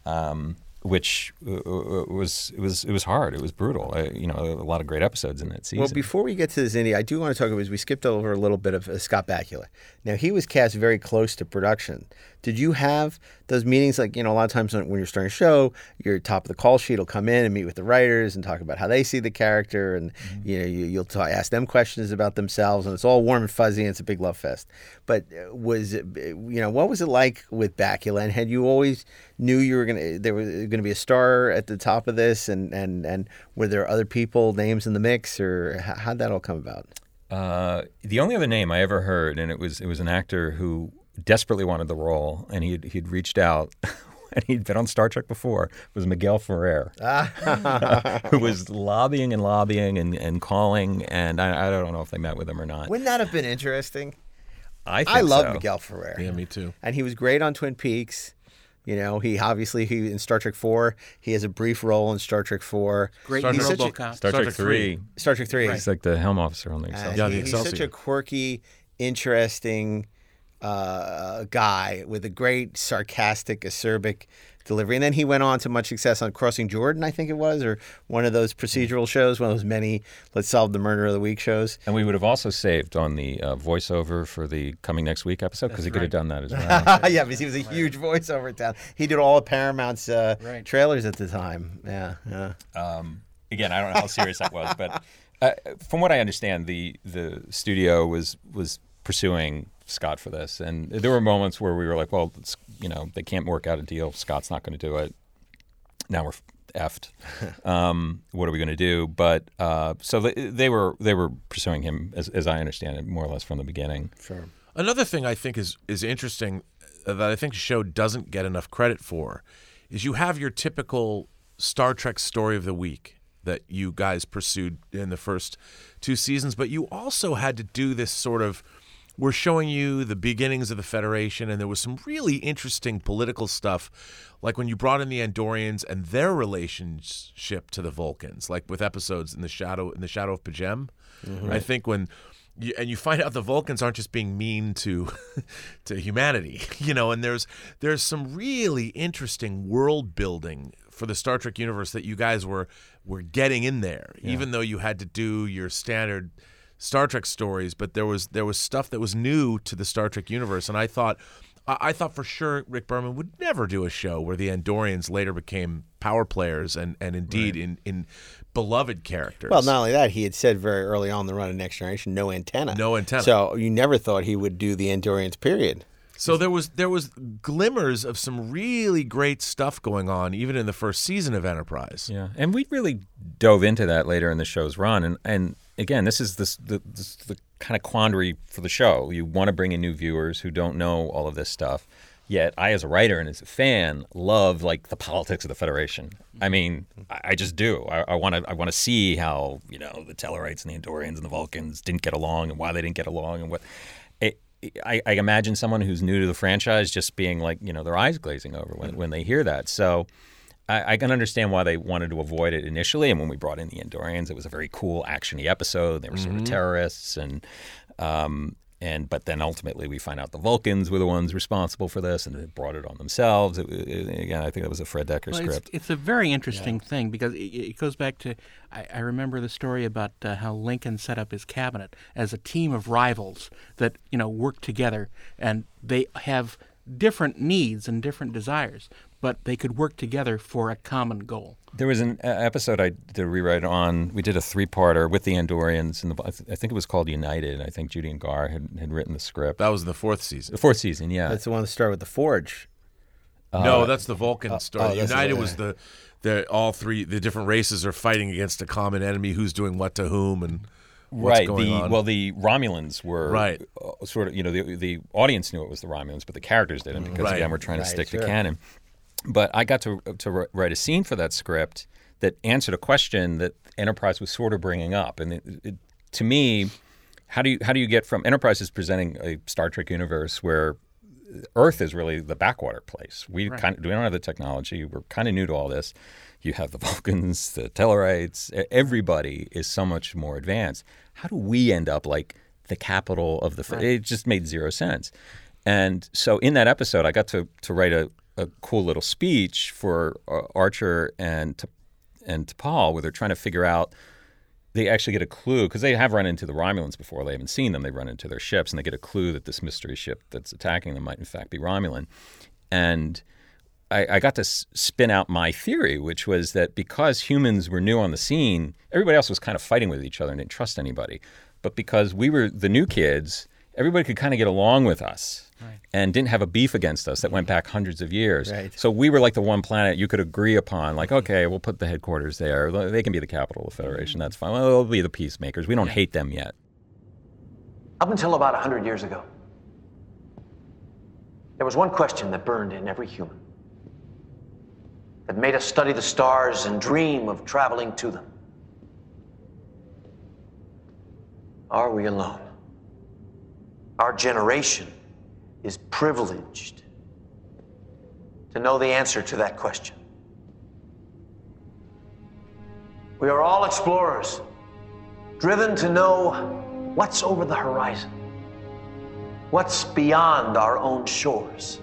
Um, which uh, uh, was it was it was hard. It was brutal. Uh, you know, a lot of great episodes in that season. Well, before we get to this, Xindi, I do want to talk about. We skipped over a little bit of uh, Scott Bakula. Now he was cast very close to production. Did you have those meetings? Like you know, a lot of times when, when you're starting a show, your top of the call sheet will come in and meet with the writers and talk about how they see the character, and you know, you, you'll ta ask them questions about themselves, and it's all warm and fuzzy, and it's a big love fest. But uh, was it, you know, what was it like with Bakula? And had you always knew you were gonna there was going to be a star at the top of this, and and and were there other people names in the mix, or how'd that all come about? Uh, the only other name I ever heard, and it was it was an actor who desperately wanted the role, and he'd he'd reached out. *laughs* And he'd been on Star Trek before. Was Miguel Ferrer, *laughs* *laughs* who was lobbying and lobbying and, and calling, and I, I don't know if they met with him or not. Wouldn't that have been interesting? I think I love so. Miguel Ferrer. Yeah, me too. and he was great on Twin Peaks. You know, he obviously he in Star Trek Four. He has a brief role in Star Trek Four. Great Star in Trek- RoboCop. Star, Trek Three. Star Trek Three. He's like the helm officer on the Uh, Excelsior. Yeah, the he- he's such a quirky, interesting uh, guy with a great sarcastic, acerbic delivery. And then he went on to much success on Crossing Jordan, I think it was, or one of those procedural shows, one of those many Let's Solve the Murder of the Week shows. And we would have also saved on the uh, voiceover for the coming next week episode because he could have done that as *laughs* well. yeah, because he was a huge voiceover talent. He did all of Paramount's uh, Right. trailers at the time. Yeah, yeah. um, again, I don't know how serious that was, but uh, from what I understand, the the studio was was pursuing Scott for this, and there were moments where we were like, well, it's, you know, they can't work out a deal. Scott's not going to do it. Now we're effed. *laughs* um, what are we going to do? But uh, so they, they were they were pursuing him, as, as I understand it, more or less from the beginning. Sure. Another thing I think is is interesting uh, that I think the show doesn't get enough credit for is you have your typical Star Trek story of the week that you guys pursued in the first two seasons, but you also had to do this sort of we're showing you the beginnings of the Federation, and there was some really interesting political stuff, like when you brought in the Andorians and their relationship to the Vulcans, like with episodes in the shadow in the Shadow of P'Jem. Mm-hmm. I think when you, and you find out the Vulcans aren't just being mean to *laughs* to humanity, *laughs* you know, and there's there's some really interesting world building for the Star Trek universe that you guys were were getting in there, even though you had to do your standard Star Trek stories, but there was there was stuff that was new to the Star Trek universe, and I thought I, I thought for sure Rick Berman would never do a show where the Andorians later became power players and and indeed in in beloved characters. Well, not only that, he had said very early on in the run of Next Generation, no antenna. No antenna. So you never thought he would do the Andorians, period. So there was there was glimmers of some really great stuff going on, even in the first season of Enterprise. Yeah, and we really dove into that later in the show's run, and and again, this is this the this, the kind of quandary for the show. You want to bring in new viewers who don't know all of this stuff. Yet I, as a writer and as a fan, love like the politics of the Federation. I mm-hmm. mean, I, I just do. I want to. I want to see how you know the Tellarites and the Andorians and the Vulcans didn't get along, and why they didn't get along, and what. It, I, I imagine someone who's new to the franchise just being like, you know, their eyes glazing over when, mm-hmm. when they hear that. So I, I can understand why they wanted to avoid it initially. And when we brought in the Andorians, it was a very cool, actiony episode. They were sort of terrorists, and um, and but then ultimately we find out the Vulcans were the ones responsible for this, and they brought it on themselves. It, it, again, I think that was a Fred Dekker Well, script. It's, it's a very interesting thing because it, it goes back to I, I remember the story about uh, how Lincoln set up his cabinet as a team of rivals that you know work together and they have different needs and different desires, but they could work together for a common goal. There was an uh, episode I did a rewrite on. We did a three-parter with the Andorians, and the, I th- I think it was called United. I think Judy and Gar had, had written the script. That was the fourth season. The fourth season, yeah. That's the one that started with the Forge. no, that's the Vulcan story. oh, United the- was the the all three the different races are fighting against a common enemy. Who's doing what to whom and what's right. going the on. well, the Romulans were Right. uh, sort of you know the the audience knew it was the Romulans, but the characters didn't because Right. again we're trying to stick sure. to canon. But I got to to write a scene for that script that answered a question that Enterprise was sort of bringing up, and it, it, to me, how do you how do you get from Enterprise is presenting a Star Trek universe where Earth is really the backwater place. We kind of we don't have the technology. We're kind of new to all this. You have the *laughs* Vulcans, the Tellarites. Everybody is so much more advanced. How do we end up like the capital of the? It just made zero sense. And so in that episode, I got to to write a a cool little speech for uh, Archer and and T'Pol, where they're trying to figure out. They actually get a clue because they have run into the Romulans before. They haven't seen them. They run into their ships, and they get a clue that this mystery ship that's attacking them might in fact be Romulan. And I, I got to spin out my theory, which was that because humans were new on the scene, everybody else was kind of fighting with each other and didn't trust anybody. But because we were the new kids, everybody could kind of get along with us and didn't have a beef against us that went back hundreds of years. Right. So we were like the one planet you could agree upon, like, okay, we'll put the headquarters there. They can be the capital of the Federation. That's fine. Well, they'll be the peacemakers. We don't hate them yet. Up until about 100 years ago, there was one question that burned in every human that made us study the stars and dream of traveling to them. Are we alone? Our generation is privileged to know the answer to that question. We are all explorers, driven to know what's over the horizon, what's beyond our own shores.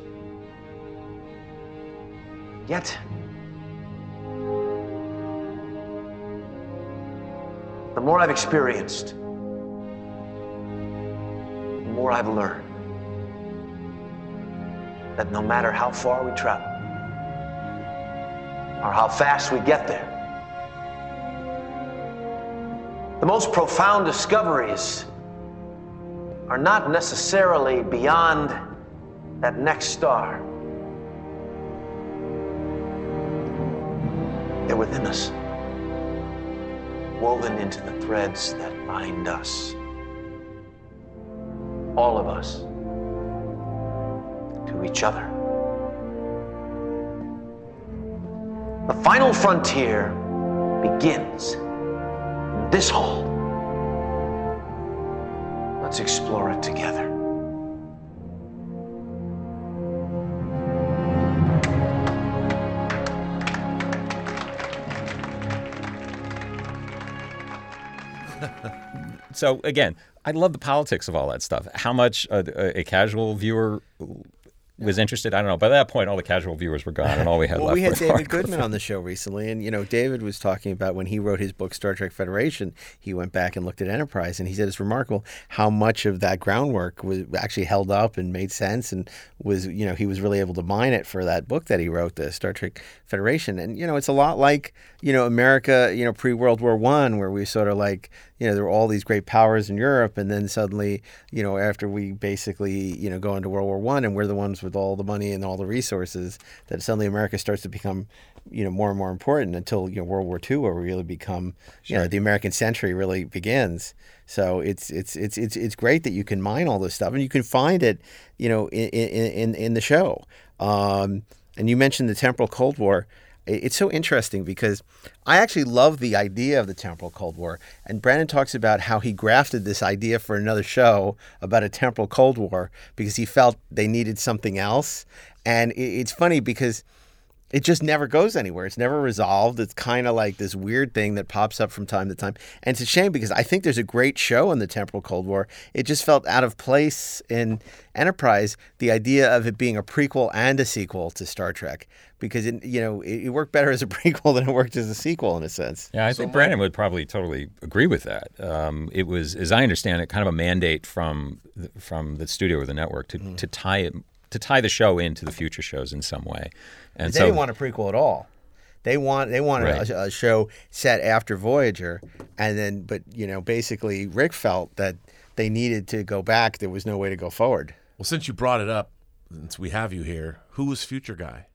Yet, the more I've experienced, the more I've learned that no matter how far we travel or how fast we get there, the most profound discoveries are not necessarily beyond that next star. They're within us, woven into the threads that bind us, all of us, each other. The final frontier begins in this hall. Let's explore it together. *laughs* So again, I love the politics of all that stuff. How much a, a casual viewer was interested, I don't know. By that point, all the casual viewers were gone, and all we had well, left we had David Goodman on the show recently, and you know, David was talking about when he wrote his book Star Trek Federation. He went back and looked at Enterprise, and he said it's remarkable how much of that groundwork was actually held up and made sense, and was you know he was really able to mine it for that book that he wrote, the Star Trek Federation. And you know, it's a lot like you know America, you know, pre World War One, where we sort of like you know there were all these great powers in Europe, and then suddenly you know after we basically you know go into World War One, and we're the ones with all the money and all the resources, that suddenly America starts to become you know more and more important until you know World War II, where we really become you know the American century really begins. So it's it's it's it's it's great that you can mine all this stuff and you can find it, you know, in in in the show. Um, and you mentioned the temporal Cold War. It- It's so interesting because I actually love the idea of the temporal Cold War. And Brannon talks about how he grafted this idea for another show about a temporal Cold War because he felt they needed something else. And it's funny because it just never goes anywhere. It's never resolved. It's kind of like this weird thing that pops up from time to time. And it's a shame because I think there's a great show in the Temporal Cold War. It just felt out of place in Enterprise, the idea of it being a prequel and a sequel to Star Trek. Because it, you know, it, it worked better as a *laughs* prequel than it worked as a sequel in a sense. Yeah, I think Brannon would probably totally agree with that. Um, it was, as I understand it, kind of a mandate from the, from the studio or the network to, Mm-hmm. to tie it to tie the show into the future shows in some way. And they so didn't want a prequel at all. They want they wanted Right. a, a show set after Voyager, and then but you know basically Rick felt that they needed to go back. There was no way to go forward. Well, since you brought it up, since we have you here, who was Future Guy?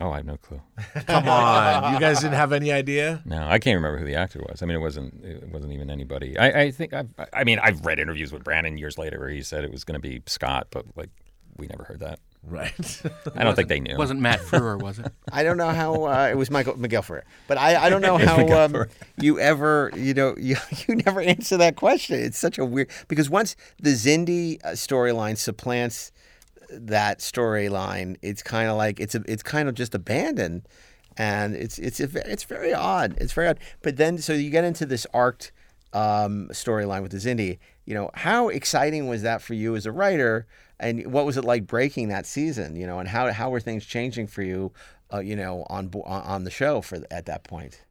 Oh, I have no clue. Come on, you guys didn't have any idea? No, I can't remember who the actor was. I mean, it wasn't it wasn't even anybody. I, I think I've, I mean I've read interviews with Brannon years later where he said it was going to be Scott, but like we never heard that. Right. I don't think they knew. It Wasn't Matt Frewer, was it? *laughs* I don't know how uh, it was Michael Miguel Ferrer, but I, I don't know *laughs* how um, you ever you know *laughs* you you never answer that question. It's such a weird because once the Xindi uh, storyline supplants that storyline, it's kind of like it's a, it's kind of just abandoned, and it's it's a, it's very odd. It's very odd. But then so you get into this arced um, storyline with the Xindi. You know how exciting was that for you as a writer? And what was it like breaking that season? You know, and how how were things changing for you? Uh, you know, on on on the show for at that point.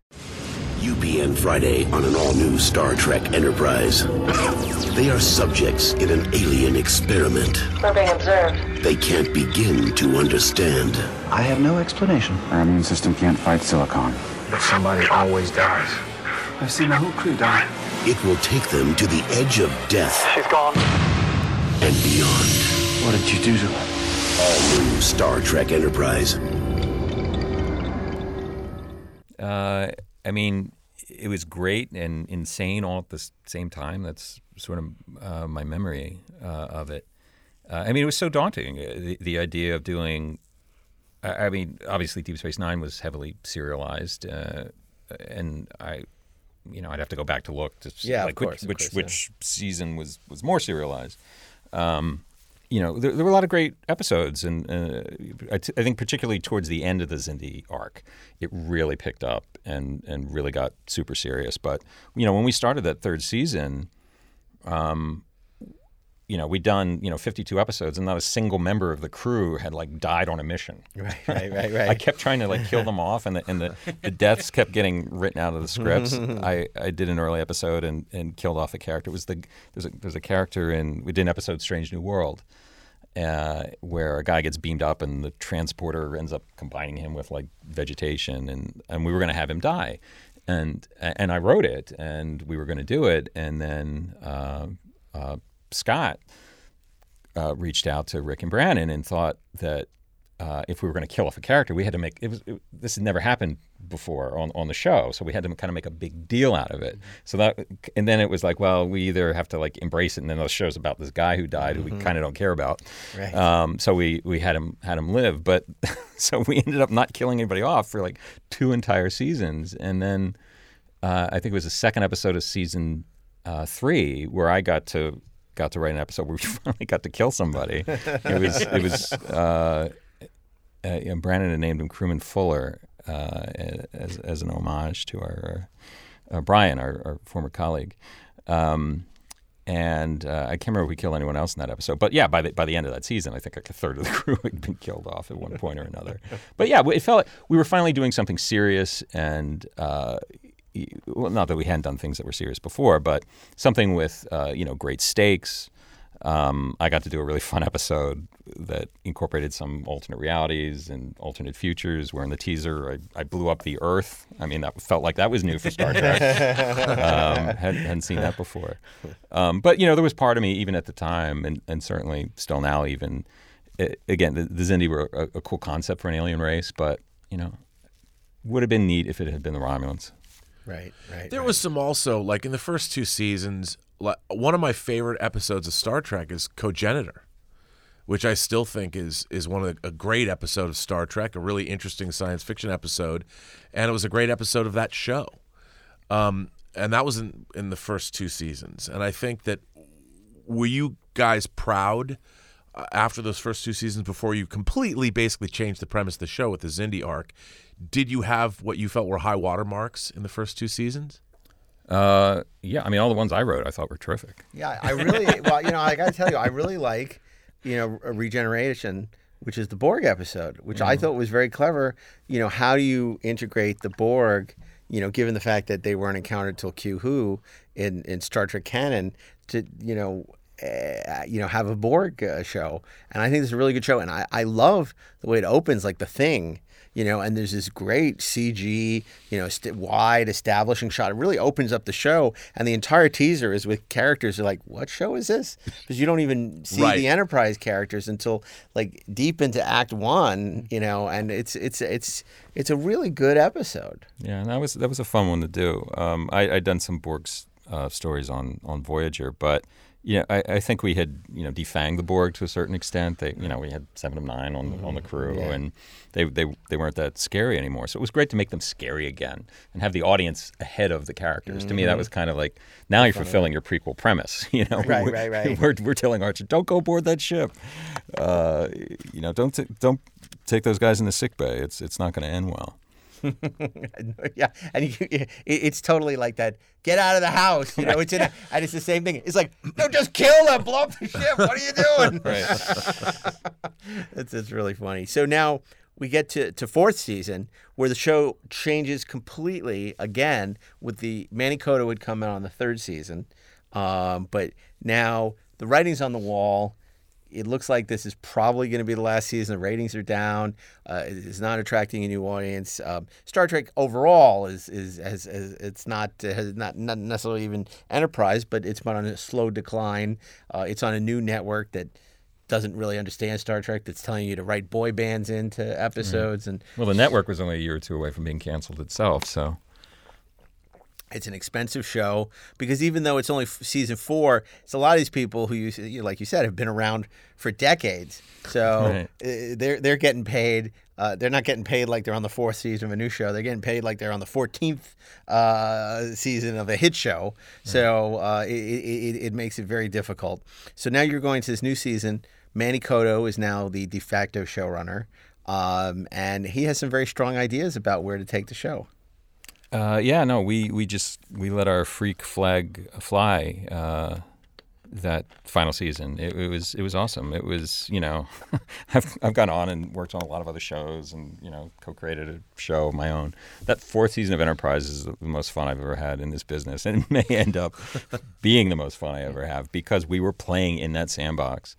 UPN Friday on an all new Star Trek Enterprise. They are subjects in an alien experiment. We're being observed. They can't begin to understand. I have no explanation. Our immune system can't fight silicon. But somebody always dies. I've seen the whole crew die. It will take them to the edge of death. She's gone. And beyond. What did you do to her? All new Star Trek Enterprise. Uh, I mean, it was great and insane all at the same time. That's sort of uh, my memory uh, of it. Uh, I mean, it was so daunting. uh, The, the idea of doing, I, I mean, obviously Deep Space Nine was heavily serialized, uh, and I, you know, I'd have to go back to look to see, Yeah, like course, which of which, course, which season was was more serialized. Um, you know, there, there were a lot of great episodes, and uh, I, t- I think particularly towards the end of the Xindi arc, it really picked up and and really got super serious. But you know, when we started that third season, um, you know, we'd done you know 52 episodes, and not a single member of the crew had like died on a mission. *laughs* Right, right, right, right. I kept trying to like kill them off, and the and the, the deaths kept getting written out of the scripts. *laughs* I, I did an early episode and, and killed off a character. It was the there's a there's a character in we did an episode Strange New World, uh, where a guy gets beamed up and the transporter ends up combining him with like vegetation, and and we were going to have him die, and and I wrote it, and we were going to do it, and then uh, uh, Scott uh, reached out to Rick and Brannon and thought that uh, if we were going to kill off a character, we had to make it was it, this had never happened before on, on the show, so we had to kind of make a big deal out of it. So that and then it was like, well, we either have to like embrace it, and then the show's about this guy who died, who we kind of don't care about. Right. Um, so we we had him had him live, but *laughs* so we ended up not killing anybody off for like two entire seasons, and then uh, I think it was the second episode of season uh, three where I got to got to write an episode where we *laughs* finally got to kill somebody. it was it was *laughs* uh, uh, you know, Brannon had named him Crewman Fuller uh, as as an homage to our uh, Bryan, our, our former colleague. Um, and uh, I can't remember if we killed anyone else in that episode, but yeah, by the by the end of that season, I think like a third of the *laughs* crew had been killed off at one point or another. But yeah, it felt like we were finally doing something serious, and uh, well, not that we hadn't done things that were serious before, but something with uh, you know great stakes. Um, I got to do a really *laughs* fun episode that incorporated some alternate realities and alternate futures. Where in the teaser, I, I blew up the Earth. I mean, that felt like that was new for Star *laughs* Trek. um, hadn't, hadn't seen that before. Um, but you know, there was part of me, even at the time, and, and certainly still now, even i again, the, the Xindi were a, a cool concept for an alien race, but you know, would have been neat if it had been the Romulans. Right, right. There was some also like in the first two seasons. Like, one of my favorite episodes of Star Trek is Cogenitor, which I still think is is one of the, a great episode of Star Trek, a really interesting science fiction episode, and it was a great episode of that show. Um, and that was in in the first two seasons. And I think that were you guys proud after those first two seasons before you completely basically changed the premise of the show with the Xindi arc? Did you have what you felt were high water marks in the first two seasons? Uh, yeah, I mean, all the ones I wrote, I thought were terrific. Yeah, I really *laughs* well, you know, I got to tell you, I really like, you know, regeneration, which is the Borg episode, which I Mhm. thought was very clever. You know, how do you integrate the Borg? You know, given the fact that they weren't encountered till Q Who in in Star Trek canon, to you know. Uh, you know, have a Borg uh, show, and I think this is a really good show. And I, I love the way it opens, like the thing, you know, and there's this great CG, you know, st- wide establishing shot. It really opens up the show, and the entire teaser is with characters are like, "What show is this?" *laughs* Because you don't even see Right. the Enterprise characters until like deep into Act One, you know, and it's it's it's it's a really good episode. Yeah, and that was that was a fun one to do. Um, I, I'd done some Borg's uh, stories on on Voyager, but know, I, I think we had you know defanged the Borg to a certain extent. They you know we had seven of nine on on the crew, Yeah. and they, they they weren't that scary anymore. So it was great to make them scary again and have the audience ahead of the characters. To me, that was kind of like now you're Funny. fulfilling your prequel premise. *laughs* You know, Right, We're- right, right. We're, we're telling Archer, don't go aboard that ship. Uh, you know, don't t- don't take those guys in the sick bay. It's it's not going to end well. *laughs* yeah, and you, it, it's totally like that. Get out of the house, you know. It's in, a, *laughs* and it's the same thing. It's like, no, just kill them, blow up the ship. What are you doing? Right. *laughs* it's it's really funny. So now we get to, to fourth season where the show changes completely again. With the Manny Coto would come out on the third season, um, but now the writing's on the wall it looks like this is probably going to be the last season. The ratings are down. Uh, it's not attracting a new audience. Um, Star Trek overall is is has, has it's not has not not necessarily even Enterprise, but it's been on a slow decline. Uh, it's on a new network that doesn't really understand Star Trek. That's telling you to write boy bands into episodes and Well, the network was only a year or two away from being canceled itself, so It's an expensive show because even though it's only f- season four, it's a lot of these people who, you, you like you said, have been around for decades. So Right. uh, they're they're getting paid. Uh, they're not getting paid like they're on the fourth season of a new show. They're getting paid like they're on the fourteenth uh, season of a hit show. So uh, it, it, it makes it very difficult. So now you're going to this new season. Manny Coto is now the de facto showrunner, um, and he has some very strong ideas about where to take the show. Uh, yeah, no, we, we just we let our freak flag fly uh, that final season. It, it was it was awesome. It was you know *laughs* I've I've gone on and worked on a lot of other shows and you know co-created a show of my own. That fourth season of Enterprise is the most fun I've ever had in this business, and *laughs* it may end up being the most fun I ever have because we were playing in that sandbox.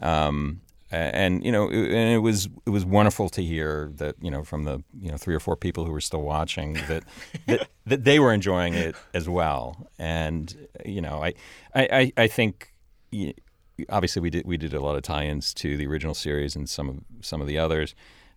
Um, and you know, it- and it was it was wonderful to hear that you know from the you know three or four people who were still watching that *laughs* that, that they were enjoying it as well. And you know, I I I, think. Obviously, we did we did a lot of tie-ins to the original series and some of some of the others.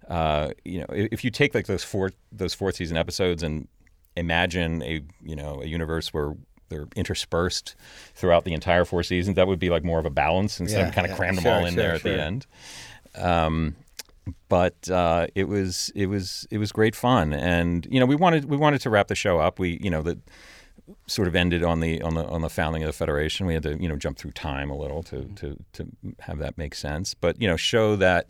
Uh, you know, if you take like those four those fourth season episodes and imagine a you know a universe where they're interspersed throughout the entire four seasons, that would be like more of a balance instead Yeah, of kind of yeah. cram them Sure, all in sure, there at sure. the end. Um, but uh, it was it was it was great fun, and you know we wanted we wanted to wrap the show up. We you know the sort of ended on the on the on the founding of the federation. We had to you know jump through time a little to to to have that make sense, but you know show that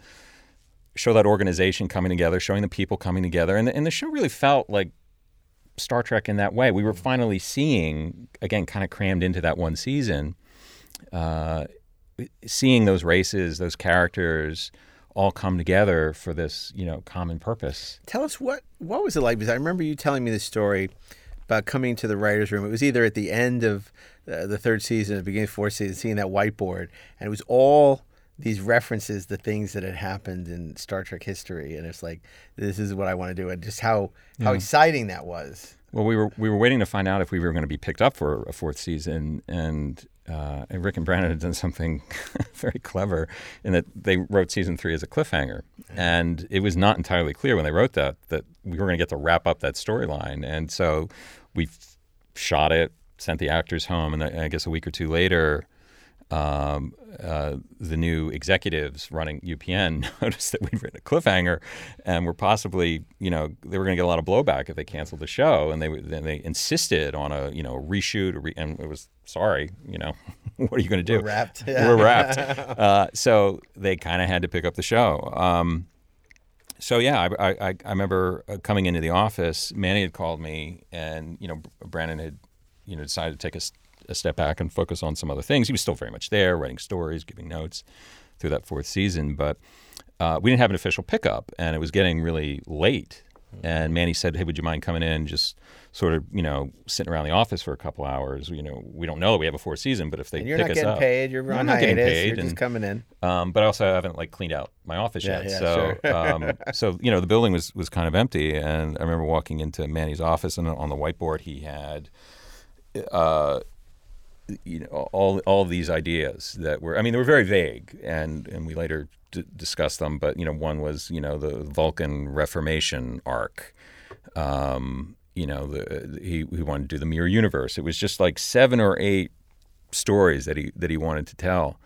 show that organization coming together, showing the people coming together, and the, and the show really felt like Star Trek in that way. We were finally seeing again, kind of crammed into that one season, uh, seeing those races, those characters all come together for this you know common purpose. Tell us what what was it like? Because I remember you telling me this story about coming to the writers' room. It was either at the end of uh, the third season, the beginning of fourth season, seeing that whiteboard, and it was all these references the things that had happened in Star Trek history, and it's like this is what I want to do, and just how how Yeah. exciting that was. Well, we were we were waiting to find out if we were going to be picked up for a fourth season, and, uh, and Rick and Brannon had done something *laughs* very clever in that they wrote season three as a cliffhanger, and it was not entirely clear when they wrote that that we were going to get to wrap up that storyline, and so we shot it, sent the actors home, and I guess a week or two later. Um, uh, the new executives running UPN *laughs* noticed that we'd written a cliffhanger, and were possibly, you know, they were going to get a lot of blowback if they canceled the show, and they then they insisted on a, you know, reshoot, a re- and it was sorry, you know, *laughs* what are you going to do? We're wrapped. *laughs* We're wrapped. uh, so they kind of had to pick up the show. Um, so yeah, I, I, I remember uh, coming into the office. Manny had called me, and you know, Brannon had, you know, decided to take a, s- a step back and focus on some other things. He was still very much there, writing stories, giving notes through that fourth season, but uh, we didn't have an official pickup, and it was getting really late. And Manny said, "Hey, would you mind coming in, just sort of, you know, sitting around the office for a couple hours? You know, we don't know that we have a fourth season, but if they And you're pick not us getting up, paid, you're on I'm not getting hiatus, paid, you're just coming in. Um, but I also haven't like cleaned out my office Yeah, yet, yeah, so sure. *laughs* um, so you know the building was was kind of empty, and I remember walking into Manny's office, and on the whiteboard he had. Uh, you know all all these ideas that were I mean they were very vague and and we later d- discussed them but you know one was you know the Vulcan Reformation arc. Um, you know the he he wanted to do the mirror universe. It was just like seven or eight stories that he that he wanted to tell.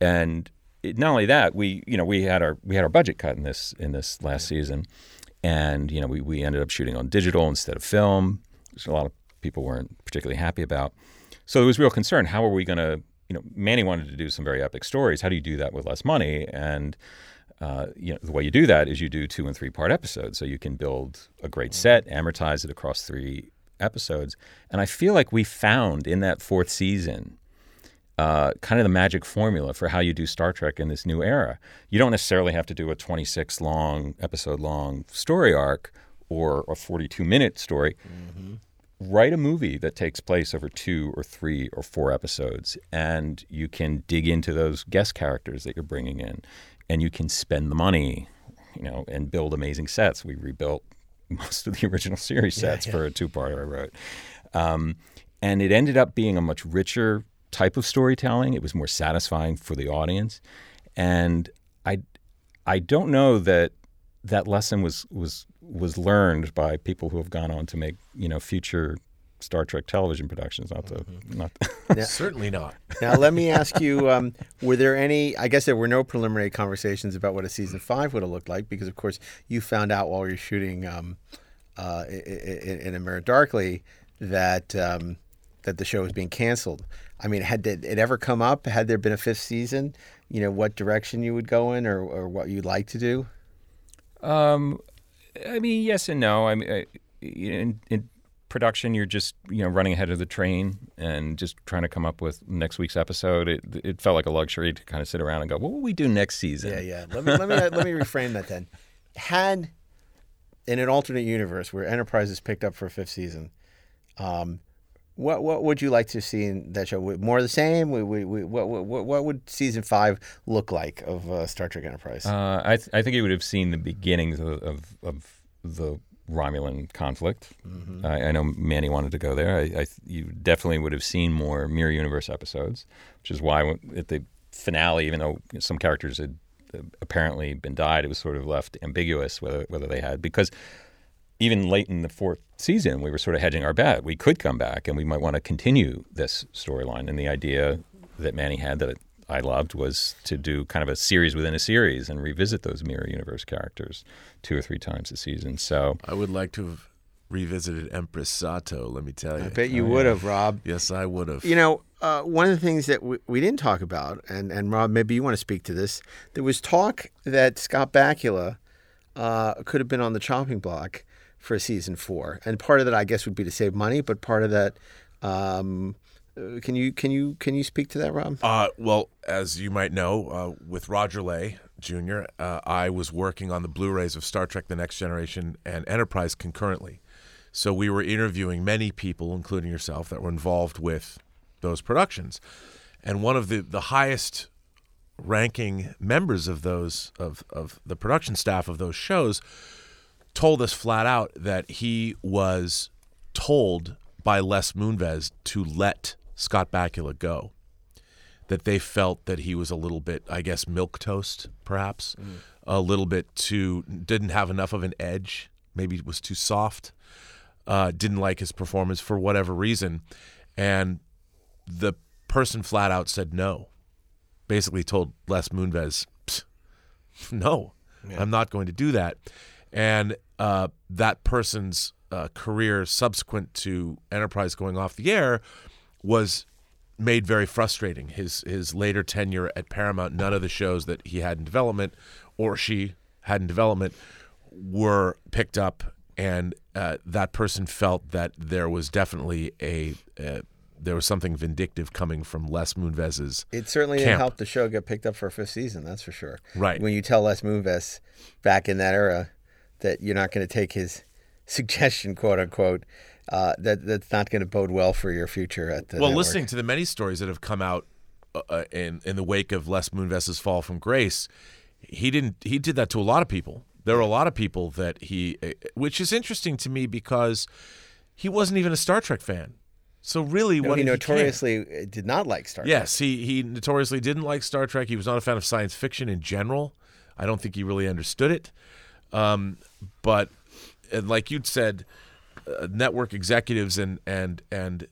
And it, not only that we you know we had our we had our budget cut in this in this last season. And you know we, we ended up shooting on digital instead of film which a lot of people weren't particularly happy about so there was real concern. How are we going to, you know, Manny wanted to do some very epic stories. How do you do that with less money? And uh, you know, the way you do that is you do two and three part episodes. So you can build a great set, amortize it across three episodes. And I feel like we found in that fourth season uh, kind of the magic formula for how you do Star Trek in this new era. You don't necessarily have to do a 26 long, episode long story arc or a 42 minute story. Write a movie that takes place over two or three or four episodes, and you can dig into those guest characters that you're bringing in, and you can spend the money, you know, and build amazing sets. We rebuilt *laughs* most of the original series Yeah, sets yeah. for a two-parter I wrote, um, and it ended up being a much richer type of storytelling. It was more satisfying for the audience, and I, I don't know that that lesson was was was learned by people who have gone on to make you know future Star Trek television productions. Not the not. Now- *laughs* Certainly not. Now, let me ask you: um, Were there any? I guess there were no preliminary conversations about what a season five would have looked like, because of course you found out while you're shooting um, uh, i- i- i- in A Mirror Darkly that um, that the show was being canceled. I mean, had it it ever come up? Had there been a fifth season? You know, what direction you would go in, or, or what you'd like to do? Um, I mean, yes and no. I mean, in, in production, you're just you know running ahead of the train and just trying to come up with next week's episode. It it felt like a luxury to kind of sit around and go, what will we do next season? Yeah, yeah. Let me let me let me *laughs* reframe that then. Had in an alternate universe where Enterprise is picked up for a fifth season, um, what what would you like to see in that show? More of the same? Would- would- would- What what what, would season five look like of uh, Star Trek Enterprise? Uh, I th- I think you would have seen the beginnings of of, of the Romulan conflict. Mhm. I, I know Manny wanted to go there. I, I you definitely would have seen more Mirror Universe episodes, which is why at the finale, even though some characters had uh, apparently been died, it was sort of left ambiguous whether whether they had because even late in the fourth season, we were sort of hedging our bet. We could come back and we might want to continue this storyline. And the idea that Manny had that I loved was to do kind of a series within a series and revisit those mirror universe characters two or three times a season. So I would like to have revisited Empress Sato. Let me tell you. I bet you would have, Rob. Yes, I would have. You know, uh, one of the things that we, we didn't talk about, and, and Rob, maybe you want to speak to this. There was talk that Scott Bakula uh, could have been on the chopping block for season four, and part of that, I guess, would be to save money, but part of that, um, uh, can you can you can you speak to that, Rob? Uh, well, as you might know, uh, with Roger Lay Jr., uh, I was working on the Blu-rays of Star Trek: The Next Generation and Enterprise concurrently. So we were interviewing many people, including yourself, that were involved with those productions. And one of the, the highest ranking members of those of, of the production staff of those shows told us flat out that he was told by Les Moonves to let Scott Bakula go. That they felt that he was a little bit, I guess, milk toast, perhaps, a little bit too didn't have enough of an edge. Maybe was too soft. Uh, didn't like his performance for whatever reason, and the person flat out said no. Basically told Les Moonves, "Psst, no, I'm not going to do that. And uh, that person's uh, career subsequent to Enterprise going off the air was made very frustrating. His his later tenure at Paramount, none of the shows that he had in development or she had in development were picked up, and uh, that person felt that there was definitely a uh, there was something vindictive coming from Les Moonves's. It certainly didn't help the show get picked up for a fifth season. That's for sure. Right. When you tell Les Moonves back in that era that you're not going to take his *laughs* suggestion, quote unquote, uh, that that's not going to bode well for your future at the. well, network. listening to the many stories that have come out uh, uh, in in the wake of Les Moonves's fall from grace, he didn't. He did that to a lot of people. There were a lot of people that he, uh, which is interesting to me because he wasn't even a Star Trek fan. So really, No, what he notoriously uh, did not like Star Trek. Yes, he he notoriously didn't like Star Trek. He was not a fan of science fiction in general. I don't think he really understood it. Um, but like you'd said, uh, network executives and and and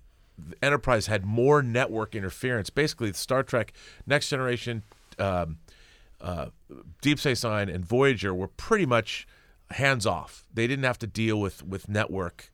Enterprise had more network interference. Basically, Star Trek, Next Generation, um, uh, Deep Space Nine, and Voyager were pretty much hands off. They didn't have to deal with with network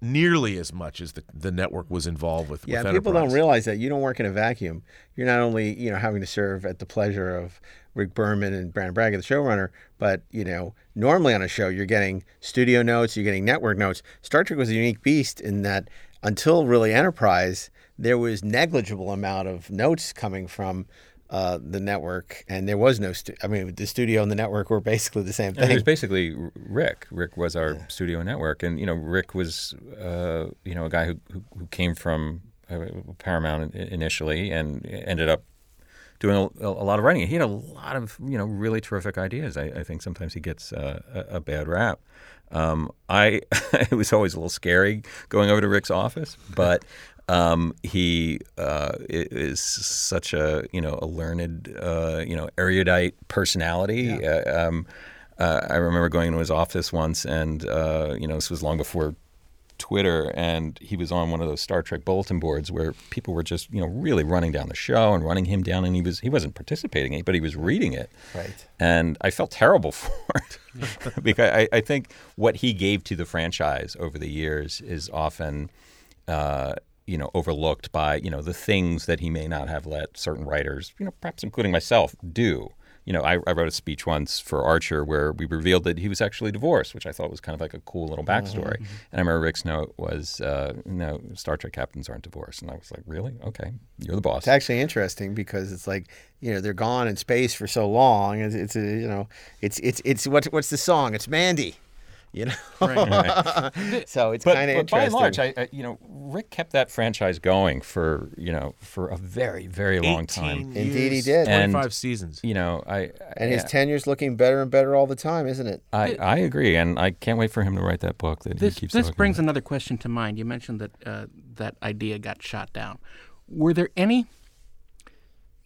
nearly as much as the, the network was involved with. Yeah, with people don't realize that you don't work in a vacuum. You're not only you know having to serve at the pleasure of Rick Berman and Brannon Braga, the showrunner, but you know normally on a show you're getting studio notes, you're getting network notes. Star Trek was a unique beast in that until really Enterprise, there was negligible amount of notes coming from. Uh, the network and there was no. Stu- I mean, the studio and the network were basically the same And *laughs* it was basically Rick. Rick was our studio network, and you know, Rick was uh, you know a guy who who, who came from uh, Paramount initially and ended up doing a, a lot of writing. He had a lot of you know really terrific ideas. I, I think sometimes he gets uh, a, a bad rap. Um, I *laughs* it was always a little scary going over to Rick's office, but. Um, he uh, is such a you know a learned uh, you know erudite personality. Uh, um, uh, I remember going to his office once, and uh, you know this was long before Twitter, and he was on one of those Star Trek bulletin boards where people were just you know really running down the show and running him down, and he was he wasn't participating in it, but he was reading it. Right. And I felt terrible *laughs* for it because I, I think what he gave to the franchise over the years is often. Uh, you know, overlooked by you know the things that he may not have let certain writers, you know, perhaps including myself, do. You know, I, I wrote a speech once for Archer where we revealed that he was actually divorced, which I thought was kind of like a cool little backstory. Mhm. And I remember Rick's note was, uh, "No, Star Trek captains aren't divorced," and I was like, "Really? Okay, you're the boss." It's actually interesting because it's like you know they're gone in space for so long. It's, it's a, you know it's it's it's what's what's the song? It's Mandy, you know. *laughs* so it's kind of but by and large, I, I, you know, Rick kept that franchise going for you know for a very very long time. 18 Indeed, he did. 25 seasons. You know, I and his yeah, tenure's looking better and better all the time, isn't it? I, I agree, and I can't wait for him to write that book that This he keeps. this brings about. another question to mind. You mentioned that uh, that idea got shot down. Were there any?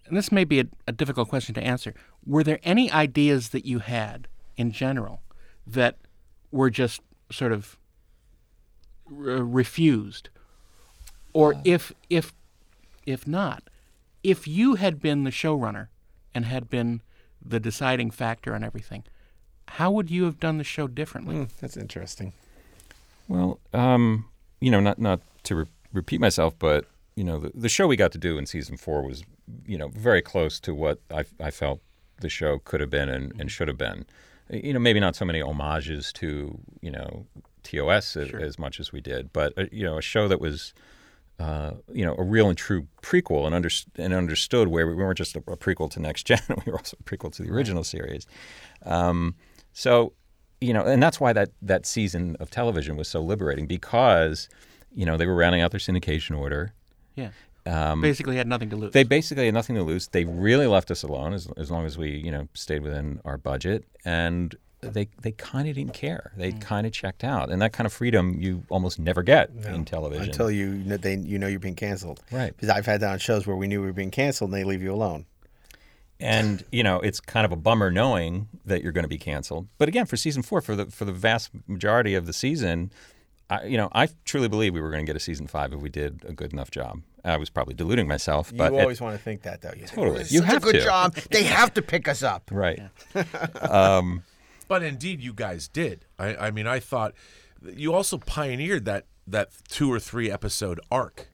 And this may be a, a difficult question to answer. Were there any ideas that you had in general that were just sort of re- refused, or if if if not, if you had been the showrunner and had been the deciding factor on everything, how would you have done the show differently? Hmm, that's interesting. Well, um, you know, not not to re- repeat myself, but you know, the, the show we got to do in season four was, you know, very close to what I, I felt the show could have been and, and should have been. You know, maybe not so many homages to you know TOS as, as much as we did, but uh, you know, a show that was. Uh, you know, a real and true prequel, and, under, and understood where we weren't just a, a prequel to Next Gen; *laughs* we were also a prequel to the original series. Um, so, you know, and that's why that that season of television was so liberating because, you know, they were rounding out their syndication order. Yeah. Um, Basically had nothing to lose. They basically had nothing to lose. They really left us alone as, as long as we, you know, stayed within our budget. And they they kind of didn't care. They Mm. kind of checked out. And that kind of freedom you almost never get in television. until you know, they you know you're being canceled. Right. Because I've had that on shows where we knew we were being canceled and they leave you alone. and you know it's kind of a bummer knowing that you're going to be canceled. But again, for season four, for the for the vast majority of the season, I, you know, I truly believe we were going to get a season five if we did a good enough job. I was probably deluding myself, You but it- always want to think that though. You Totally. "This You have a good to. job. They have to pick us up. right. *laughs* um, But indeed, you guys did. I, I mean, I thought you also pioneered that that two or three episode arc,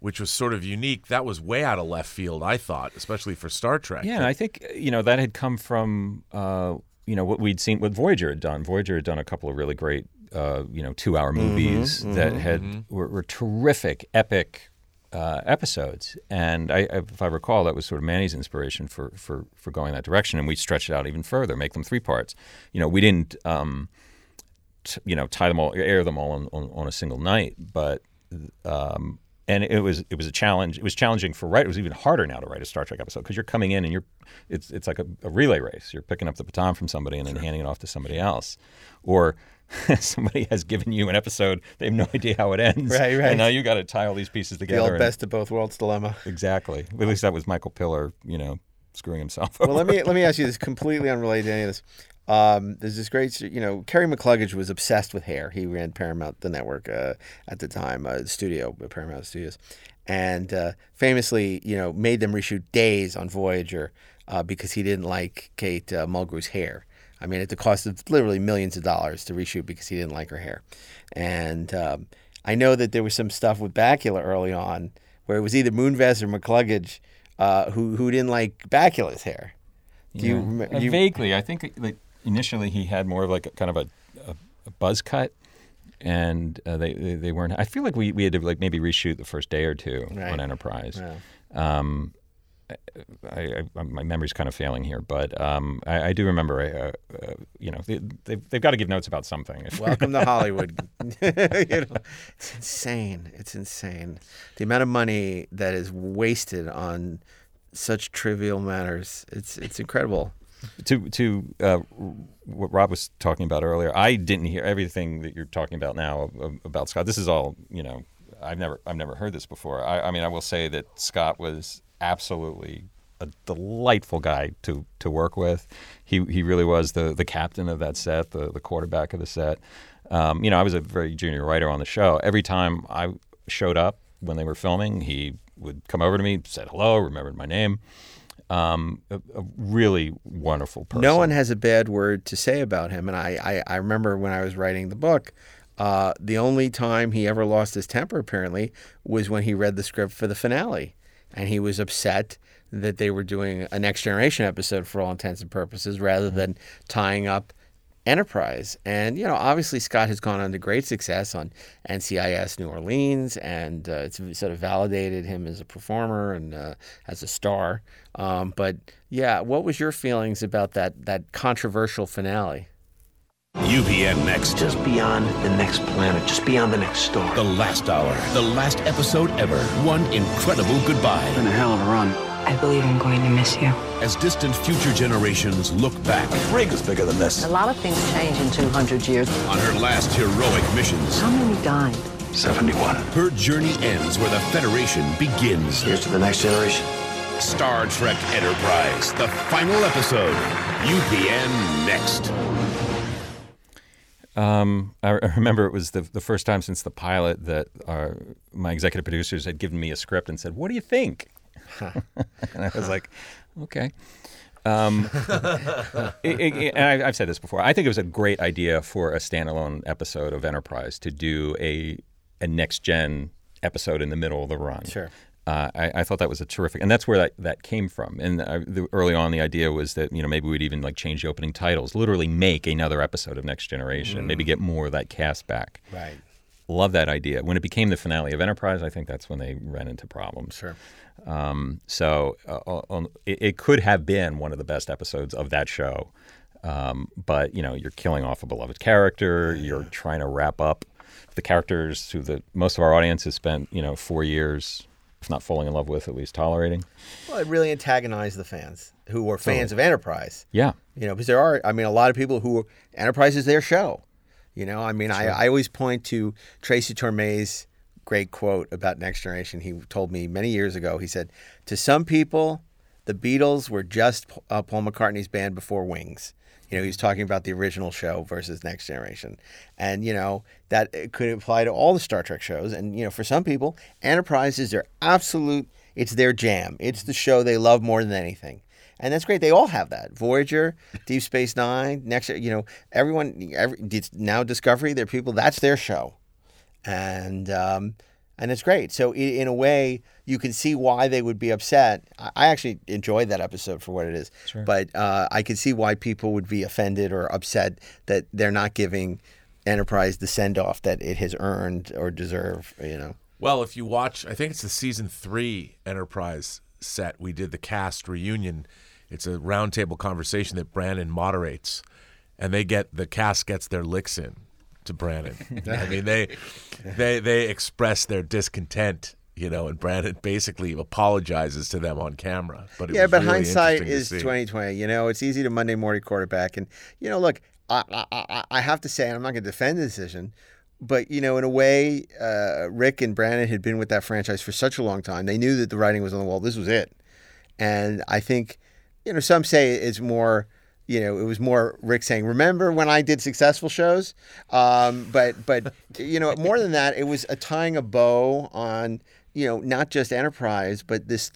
which was sort of unique. That was way out of left field. I thought, especially for Star Trek. Yeah, I think you know that had come from uh, you know what we'd seen, what Voyager had done. Voyager had done a couple of really great uh, you know two-hour movies that mhm. had were, were terrific, epic uh, episodes. And I, if I recall, that was sort of Manny's inspiration for for for going that direction. And we stretched it out even further, make them three parts. You know, we didn't. Um, t- you know, tie them all, air them all on, on, on a single night, but um, and it was it was a challenge. It was challenging for write. It was even harder now to write a Star Trek episode because you're coming in and you're it's it's like a, a relay race. You're picking up the baton from somebody and then handing it off to somebody else, or *laughs* somebody has given you an episode. They have no *laughs* idea how it ends, Right, right. And now you got to tie all these pieces The together. old and- best of both worlds dilemma. exactly. At least that was Michael Piller, You know, screwing himself. Up. Well, let me let me ask you this completely unrelated to any of this. Um, there's this great, you know, Kerry McCluggage was obsessed with hair. He ran Paramount, the network uh, at the time, uh, the studio, uh, Paramount Studios, and uh, famously, you know, made them reshoot days on Voyager uh, because he didn't like Kate uh, Mulgrew's hair. I mean, at the cost of literally millions of dollars to reshoot because he didn't like her hair, and um, I know that there was some stuff with Bakula early on where it was either Moonves or McCluggage uh, who who didn't like Bakula's hair. Do you, Yeah. rem- Uh, you vaguely? I think like initially he had more of like a, kind of a, a, a buzz cut, and uh, they, they they weren't. I feel like we, we had to like maybe reshoot the first day or two Right. on Enterprise. Yeah. Um, I, I, my memory's kind of failing here, but um, I, I do remember. Uh, uh, you know, they, they've, they've got to give notes about something. *laughs* Welcome to Hollywood. *laughs* You know, it's insane. It's insane. The amount of money that is wasted on such trivial matters. It's it's incredible. to to uh, what Rob was talking about earlier, I didn't hear everything that you're talking about now about Scott. This is all you know. I've never I've never heard this before. I, I mean, I will say that Scott was absolutely a delightful guy to to work with. He he really was the the captain of that set, the the quarterback of the set. Um, you know, I was a very junior writer on the show. Every time I showed up when they were filming, he would come over to me, said hello, remembered my name. Um, a, a really wonderful person. No one has a bad word to say about him. And I, I, I remember when I was writing the book, uh, the only time he ever lost his temper, apparently, was when he read the script for the finale. And he was upset that they were doing a Next Generation episode for all intents and purposes rather than tying up Enterprise. And, you know, obviously Scott has gone on to great success on NCIS New Orleans, and uh, it's sort of validated him as a performer and uh, as a star. Um, but yeah, what was your feelings about that that controversial finale? UPN next. Just beyond the next planet, just beyond the next star. The last hour, the last episode ever. One incredible goodbye. Been a hell of a run. I believe I'm going to miss you. As distant future generations look back Rig is bigger than this. A lot of things change in 200 years. on her last heroic missions, How many died? 71. her journey ends where the Federation begins. Here's to the next generation. Star Trek Enterprise, the final episode. UPN next. Um, I remember it was the the first time since the pilot that our, my executive producers had given me a script and said, "What do you think?" *laughs* and I was like, "Okay." Um, *laughs* it- it- and I, I've said this before. I think it was a great idea for a standalone episode of Enterprise to do a a next gen episode in the middle of the run. Sure. Uh, I, I thought that was a terrific, and that's where that, that came from. And uh, the, early on, the idea was that you know maybe we'd even like change the opening titles, literally make another episode of Next Generation, maybe get more of that cast back. Right. Love that idea. When it became the finale of Enterprise, I think that's when they ran into problems. Sure. Um, so uh, on, it, it could have been one of the best episodes of that show, um, but you know you're killing off a beloved character. You're trying to wrap up the characters who the most of our audience has spent you know four years, if not falling in love with, at least tolerating. Well, it really antagonized the fans who were fans Totally. of Enterprise. Yeah. You know, because there are, I mean, a lot of people who Enterprise is their show. You know, I mean, I, I always point to Tracy Torme's great quote about Next Generation. He told me many years ago, he said, To some people, the Beatles were just uh, Paul McCartney's band before Wings. You know, he's talking about the original show versus Next Generation. And, you know, that could apply to all the Star Trek shows. And, you know, for some people, Enterprise is their absolute, it's their jam. It's the show they love more than anything. And that's great. They all have that. Voyager, Deep Space Nine, next, you know, everyone, every, now Discovery, they're people, that's their show. And, um, and it's great. So in a way, you can see why they would be upset. I I actually enjoyed that episode for what it is, Sure. but uh, I can see why people would be offended or upset that they're not giving Enterprise the send off that it has earned or deserve. You know. Well, if you watch, I think it's the season three Enterprise set. We did the cast reunion. It's a roundtable conversation that Brannon moderates, and they get the cast gets their licks in to Brannon. *laughs* I mean, they they they express their discontent, you know, and Brannon basically apologizes to them on camera. But yeah, but really hindsight is twenty twenty. You know, it's easy to Monday morning quarterback, and you know, look, I I, I- I have to say, and I'm not going to defend the decision, but you know, in a way, uh, Rick and Brannon had been with that franchise for such a long time. They knew that the writing was on the wall. This was it, and I think, you know, some say it's more. You know, it was more Rick saying, "Remember when I did successful shows?" Um, but, but you know, more than that, it was a tying a bow on you know not just Enterprise, but this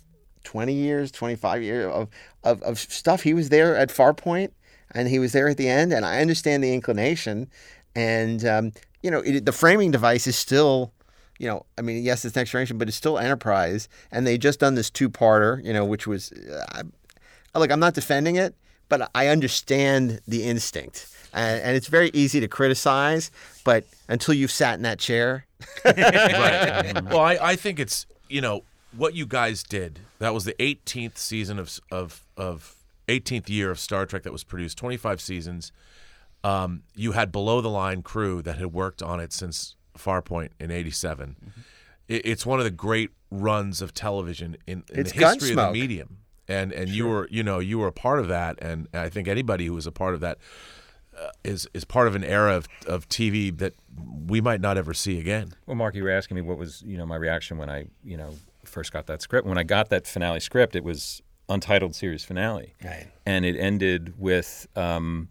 20 years, 25 years of, of, of stuff. He was there at Farpoint and he was there at the end. And I understand the inclination. And, um, you know, it, the framing device is still you know, I mean, yes, it's next generation, but it's still Enterprise, and they just done this two-parter, you know, which was, uh, like, I'm not defending it, but I understand the instinct, and, and it's very easy to criticize, but until you've sat in that chair, *laughs* right. *laughs* well, I, I think it's you know what you guys did. That was the 18th season of of of 18th year of Star Trek that was produced. 25 seasons. Um, you had below the line crew that had worked on it since Farpoint in '87. Mm-hmm. It, it's one of the great runs of television in, in the history of the medium. And and you were you know you were a part of that, and I think anybody who was a part of that uh, is is part of an era of, of TV that we might not ever see again. Well, Mark, you were asking me what was you know my reaction when I you know first got that script. When I got that finale script, it was untitled series finale, Right. and it ended with. Um,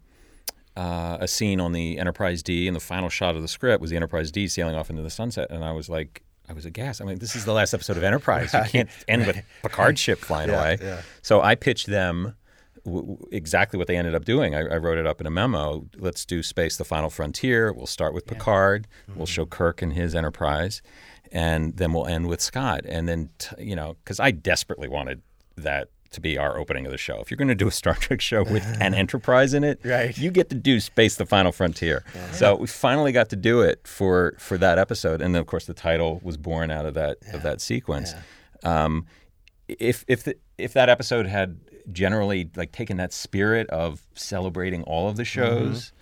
uh, a scene on the Enterprise D, and the final shot of the script was the Enterprise D sailing off into the sunset, and I was like, I was aghast. I mean, this is the last episode of Enterprise. You can't end with Picard ship *laughs* flying Yeah, away. yeah. So I pitched them w- w- exactly what they ended up doing. I, I wrote it up in a memo. Let's do Space: The Final Frontier. We'll start with Picard. Mm-hmm. We'll show Kirk and his Enterprise, and then we'll end with Scott. And then t- you know, because I desperately wanted that to be our opening of the show. If you're going to do a Star Trek show with an *laughs* Enterprise in it, Right. you get to do Space: The Final Frontier. So we finally got to do it for for that episode, and then of course the title was born out of that of that sequence. Um, if if the, if that episode had generally like taken that spirit of celebrating all of the shows,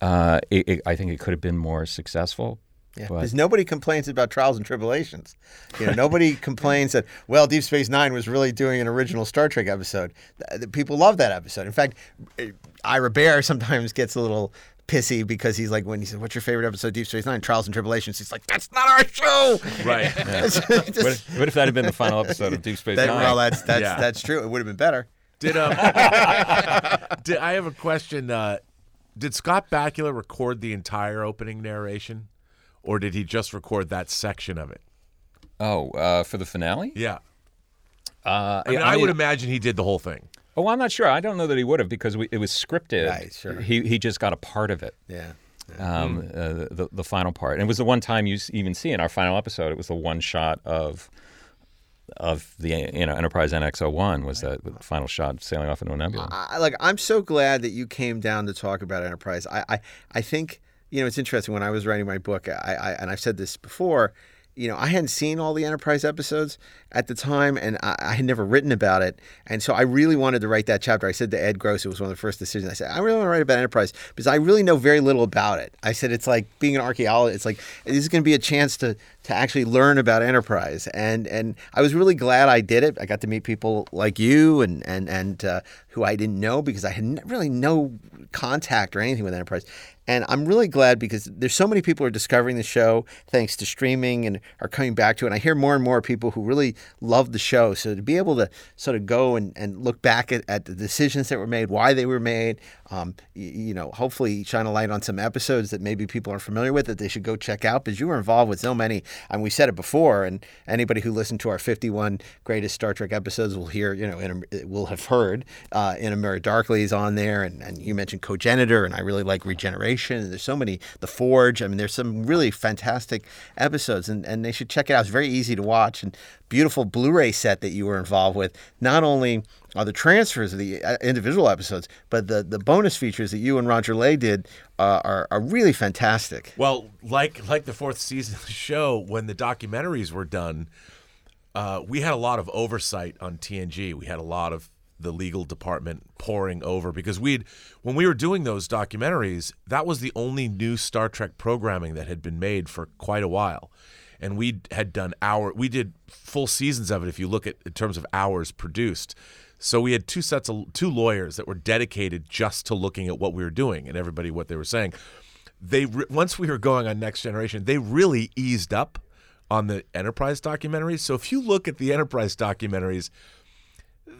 uh, it, it, I think it could have been more successful. Yeah, because nobody complains about trials and tribulations. You know, *laughs* nobody complains that well, Deep Space Nine was really doing an original Star Trek episode. People love that episode. In fact, uh, Ira Behr *laughs* sometimes gets a little pissy because he's like when he says, "What's your favorite episode, of Deep Space Nine? Trials and Tribulations?" He's like, "That's not our show." *laughs* Right. It's what, if, what if that had been the final episode of Deep Space that- Nine? well, that's that's Yeah. that's true. It would have been better. Did um, did I have a question? Uh, did Scott Bakula record the entire opening narration, or did he just record that section of it? oh, uh, for the finale? Yeah, Uh, I, mean, I, would imagine he did the whole thing. Oh, I'm not sure. I don't know that he would have because we, it was scripted. Right, sure. He he just got a part of it. Yeah. Um, uh, the the final part, and it was the one time you even see in our final episode. It was the one shot of of the you know Enterprise NX-01 was that the final shot sailing off into a nebula. I, like I'm so glad that you came down to talk about enterprise. I, I, I think you know it's interesting when I was writing my book. I, I and I've said this before. You know, I hadn't seen all the Enterprise episodes at the time, and I, I had never written about it. And so I really wanted to write that chapter. I said to Ed Gross, it was one of the first decisions. I said, I really want to write about Enterprise because I really know very little about it. I said, it's like being an archaeologist. It's like this is going to be a chance to to actually learn about Enterprise. And and I was really glad I did it. I got to meet people like you and and and uh, who I didn't know because I had really no contact or anything with Enterprise. And I'm really glad because there's so many people are discovering the show thanks to streaming and are coming back to it. And I hear more and more people who really love the show. So to be able to sort of go and, and look back at, at the decisions that were made, why they were made, um, you, you know, hopefully shine a light on some episodes that maybe people aren't familiar with that they should go check out because you were involved with so many. And we said it before, and anybody who listened to our 51 greatest Star Trek episodes will hear, you know, in a, will have heard uh, In a Mirror, Darkly is on there, and, and you mentioned Cogenitor, and I really like Regeneration. And there's so many, The Forge. I mean, there's some really fantastic episodes, and, and they should check it out. It's very easy to watch, and beautiful Blu-ray set that you were involved with. Not only are the transfers of the uh, individual episodes, but the the bonus features that you and Roger Lay did uh, are are really fantastic. Well, like like the fourth season of the show, when the documentaries were done, uh, we had a lot of oversight on TNG. We had a lot of the legal department pouring over because we'd when we were doing those documentaries, that was the only new Star Trek programming that had been made for quite a while. And we had done our we did full seasons of it if you look at in terms of hours produced. So we had two sets of two lawyers that were dedicated just to looking at what we were doing and everybody what they were saying. They once we were going on Next Generation, they really eased up on the Enterprise documentaries. So if you look at the Enterprise documentaries,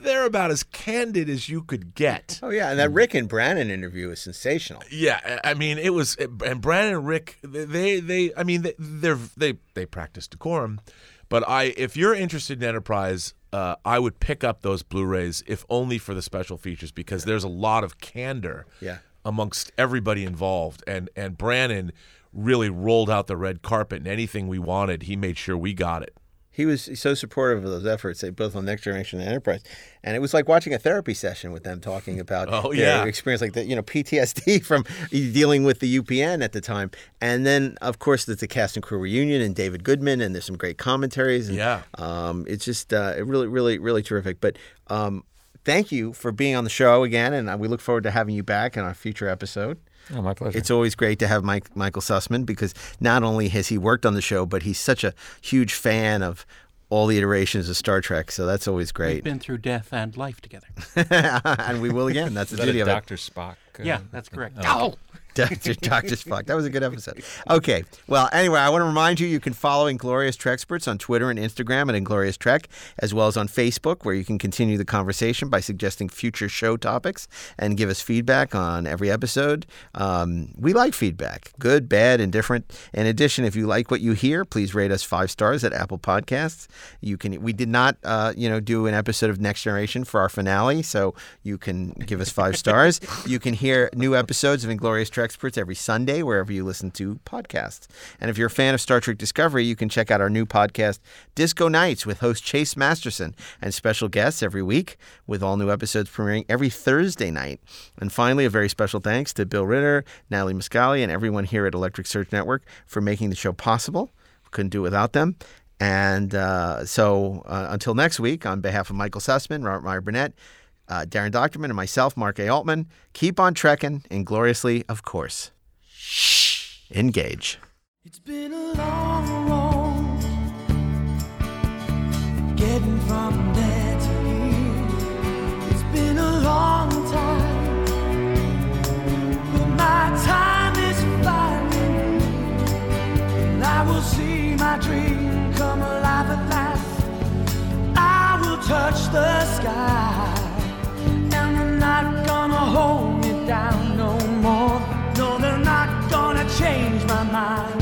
they're about as candid as you could get. Oh yeah, and that Rick and Brannon interview is sensational. Yeah, I mean, it was, and Brannon and Rick, they, they, I mean, they, they're, they, they practice decorum, but I, if you're interested in Enterprise, uh, I would pick up those Blu-rays if only for the special features because there's a lot of candor Yeah. amongst everybody involved, and and Brannon really rolled out the red carpet and anything we wanted, he made sure we got it. He was so supportive of those efforts, both on Next Generation and Enterprise, and it was like watching a therapy session with them talking about Oh, their yeah. experience, like the you know PTSD *laughs* from dealing with the UPN at the time, and then of course there's the cast and crew reunion and David Goodman, and there's some great commentaries. And, Yeah. um, it's just uh, really, really, really terrific. But um, thank you for being on the show again, and uh, we look forward to having you back in our future episode. Oh, my pleasure. It's always great to have Mike Michael Sussman because not only has he worked on the show, but he's such a huge fan of all the iterations of Star Trek. So that's always great. We've been through death and life together. *laughs* and we will again. That's the that beauty a of it. Dr. Spock? uh, Yeah, that's correct. Oh. *laughs* Dr. Dr. Spock. That was a good episode. Okay. Well, anyway, I want to remind you you can follow Inglorious Trexperts on Twitter and Instagram at Inglorious Trek, as well as on Facebook, where you can continue the conversation by suggesting future show topics and give us feedback on every episode. Um, we like feedback, good, bad, indifferent. In addition, if you like what you hear, please rate us five stars at Apple Podcasts. You can. We did not, uh, you know, do an episode of Next Generation for our finale, so you can give us five stars. *laughs* You can hear new episodes of Inglorious Trexperts every Sunday wherever you listen to podcasts. And if you're a fan of Star Trek Discovery, you can check out our new podcast, Disco Nights, with host Chase Masterson and special guests every week, with all new episodes premiering every Thursday night. And finally, a very special thanks to Bill Ritter, Natalie Muscali, and everyone here at Electric Surge Network for making the show possible. We Couldn't do it without them. And uh, so uh, until next week, on behalf of Michael Sussman, Robert Meyer Burnett, uh, Darren Dochterman, and myself, Mark A. Altman, keep on trekking, ingloriously, of course. Shh. Engage. It's been a long road getting from there to here. It's been a long time, but my time is finally. And I will see my dream come alive at last. I will touch the sky, and not gonna hold me down no more. No, they're not gonna change my mind.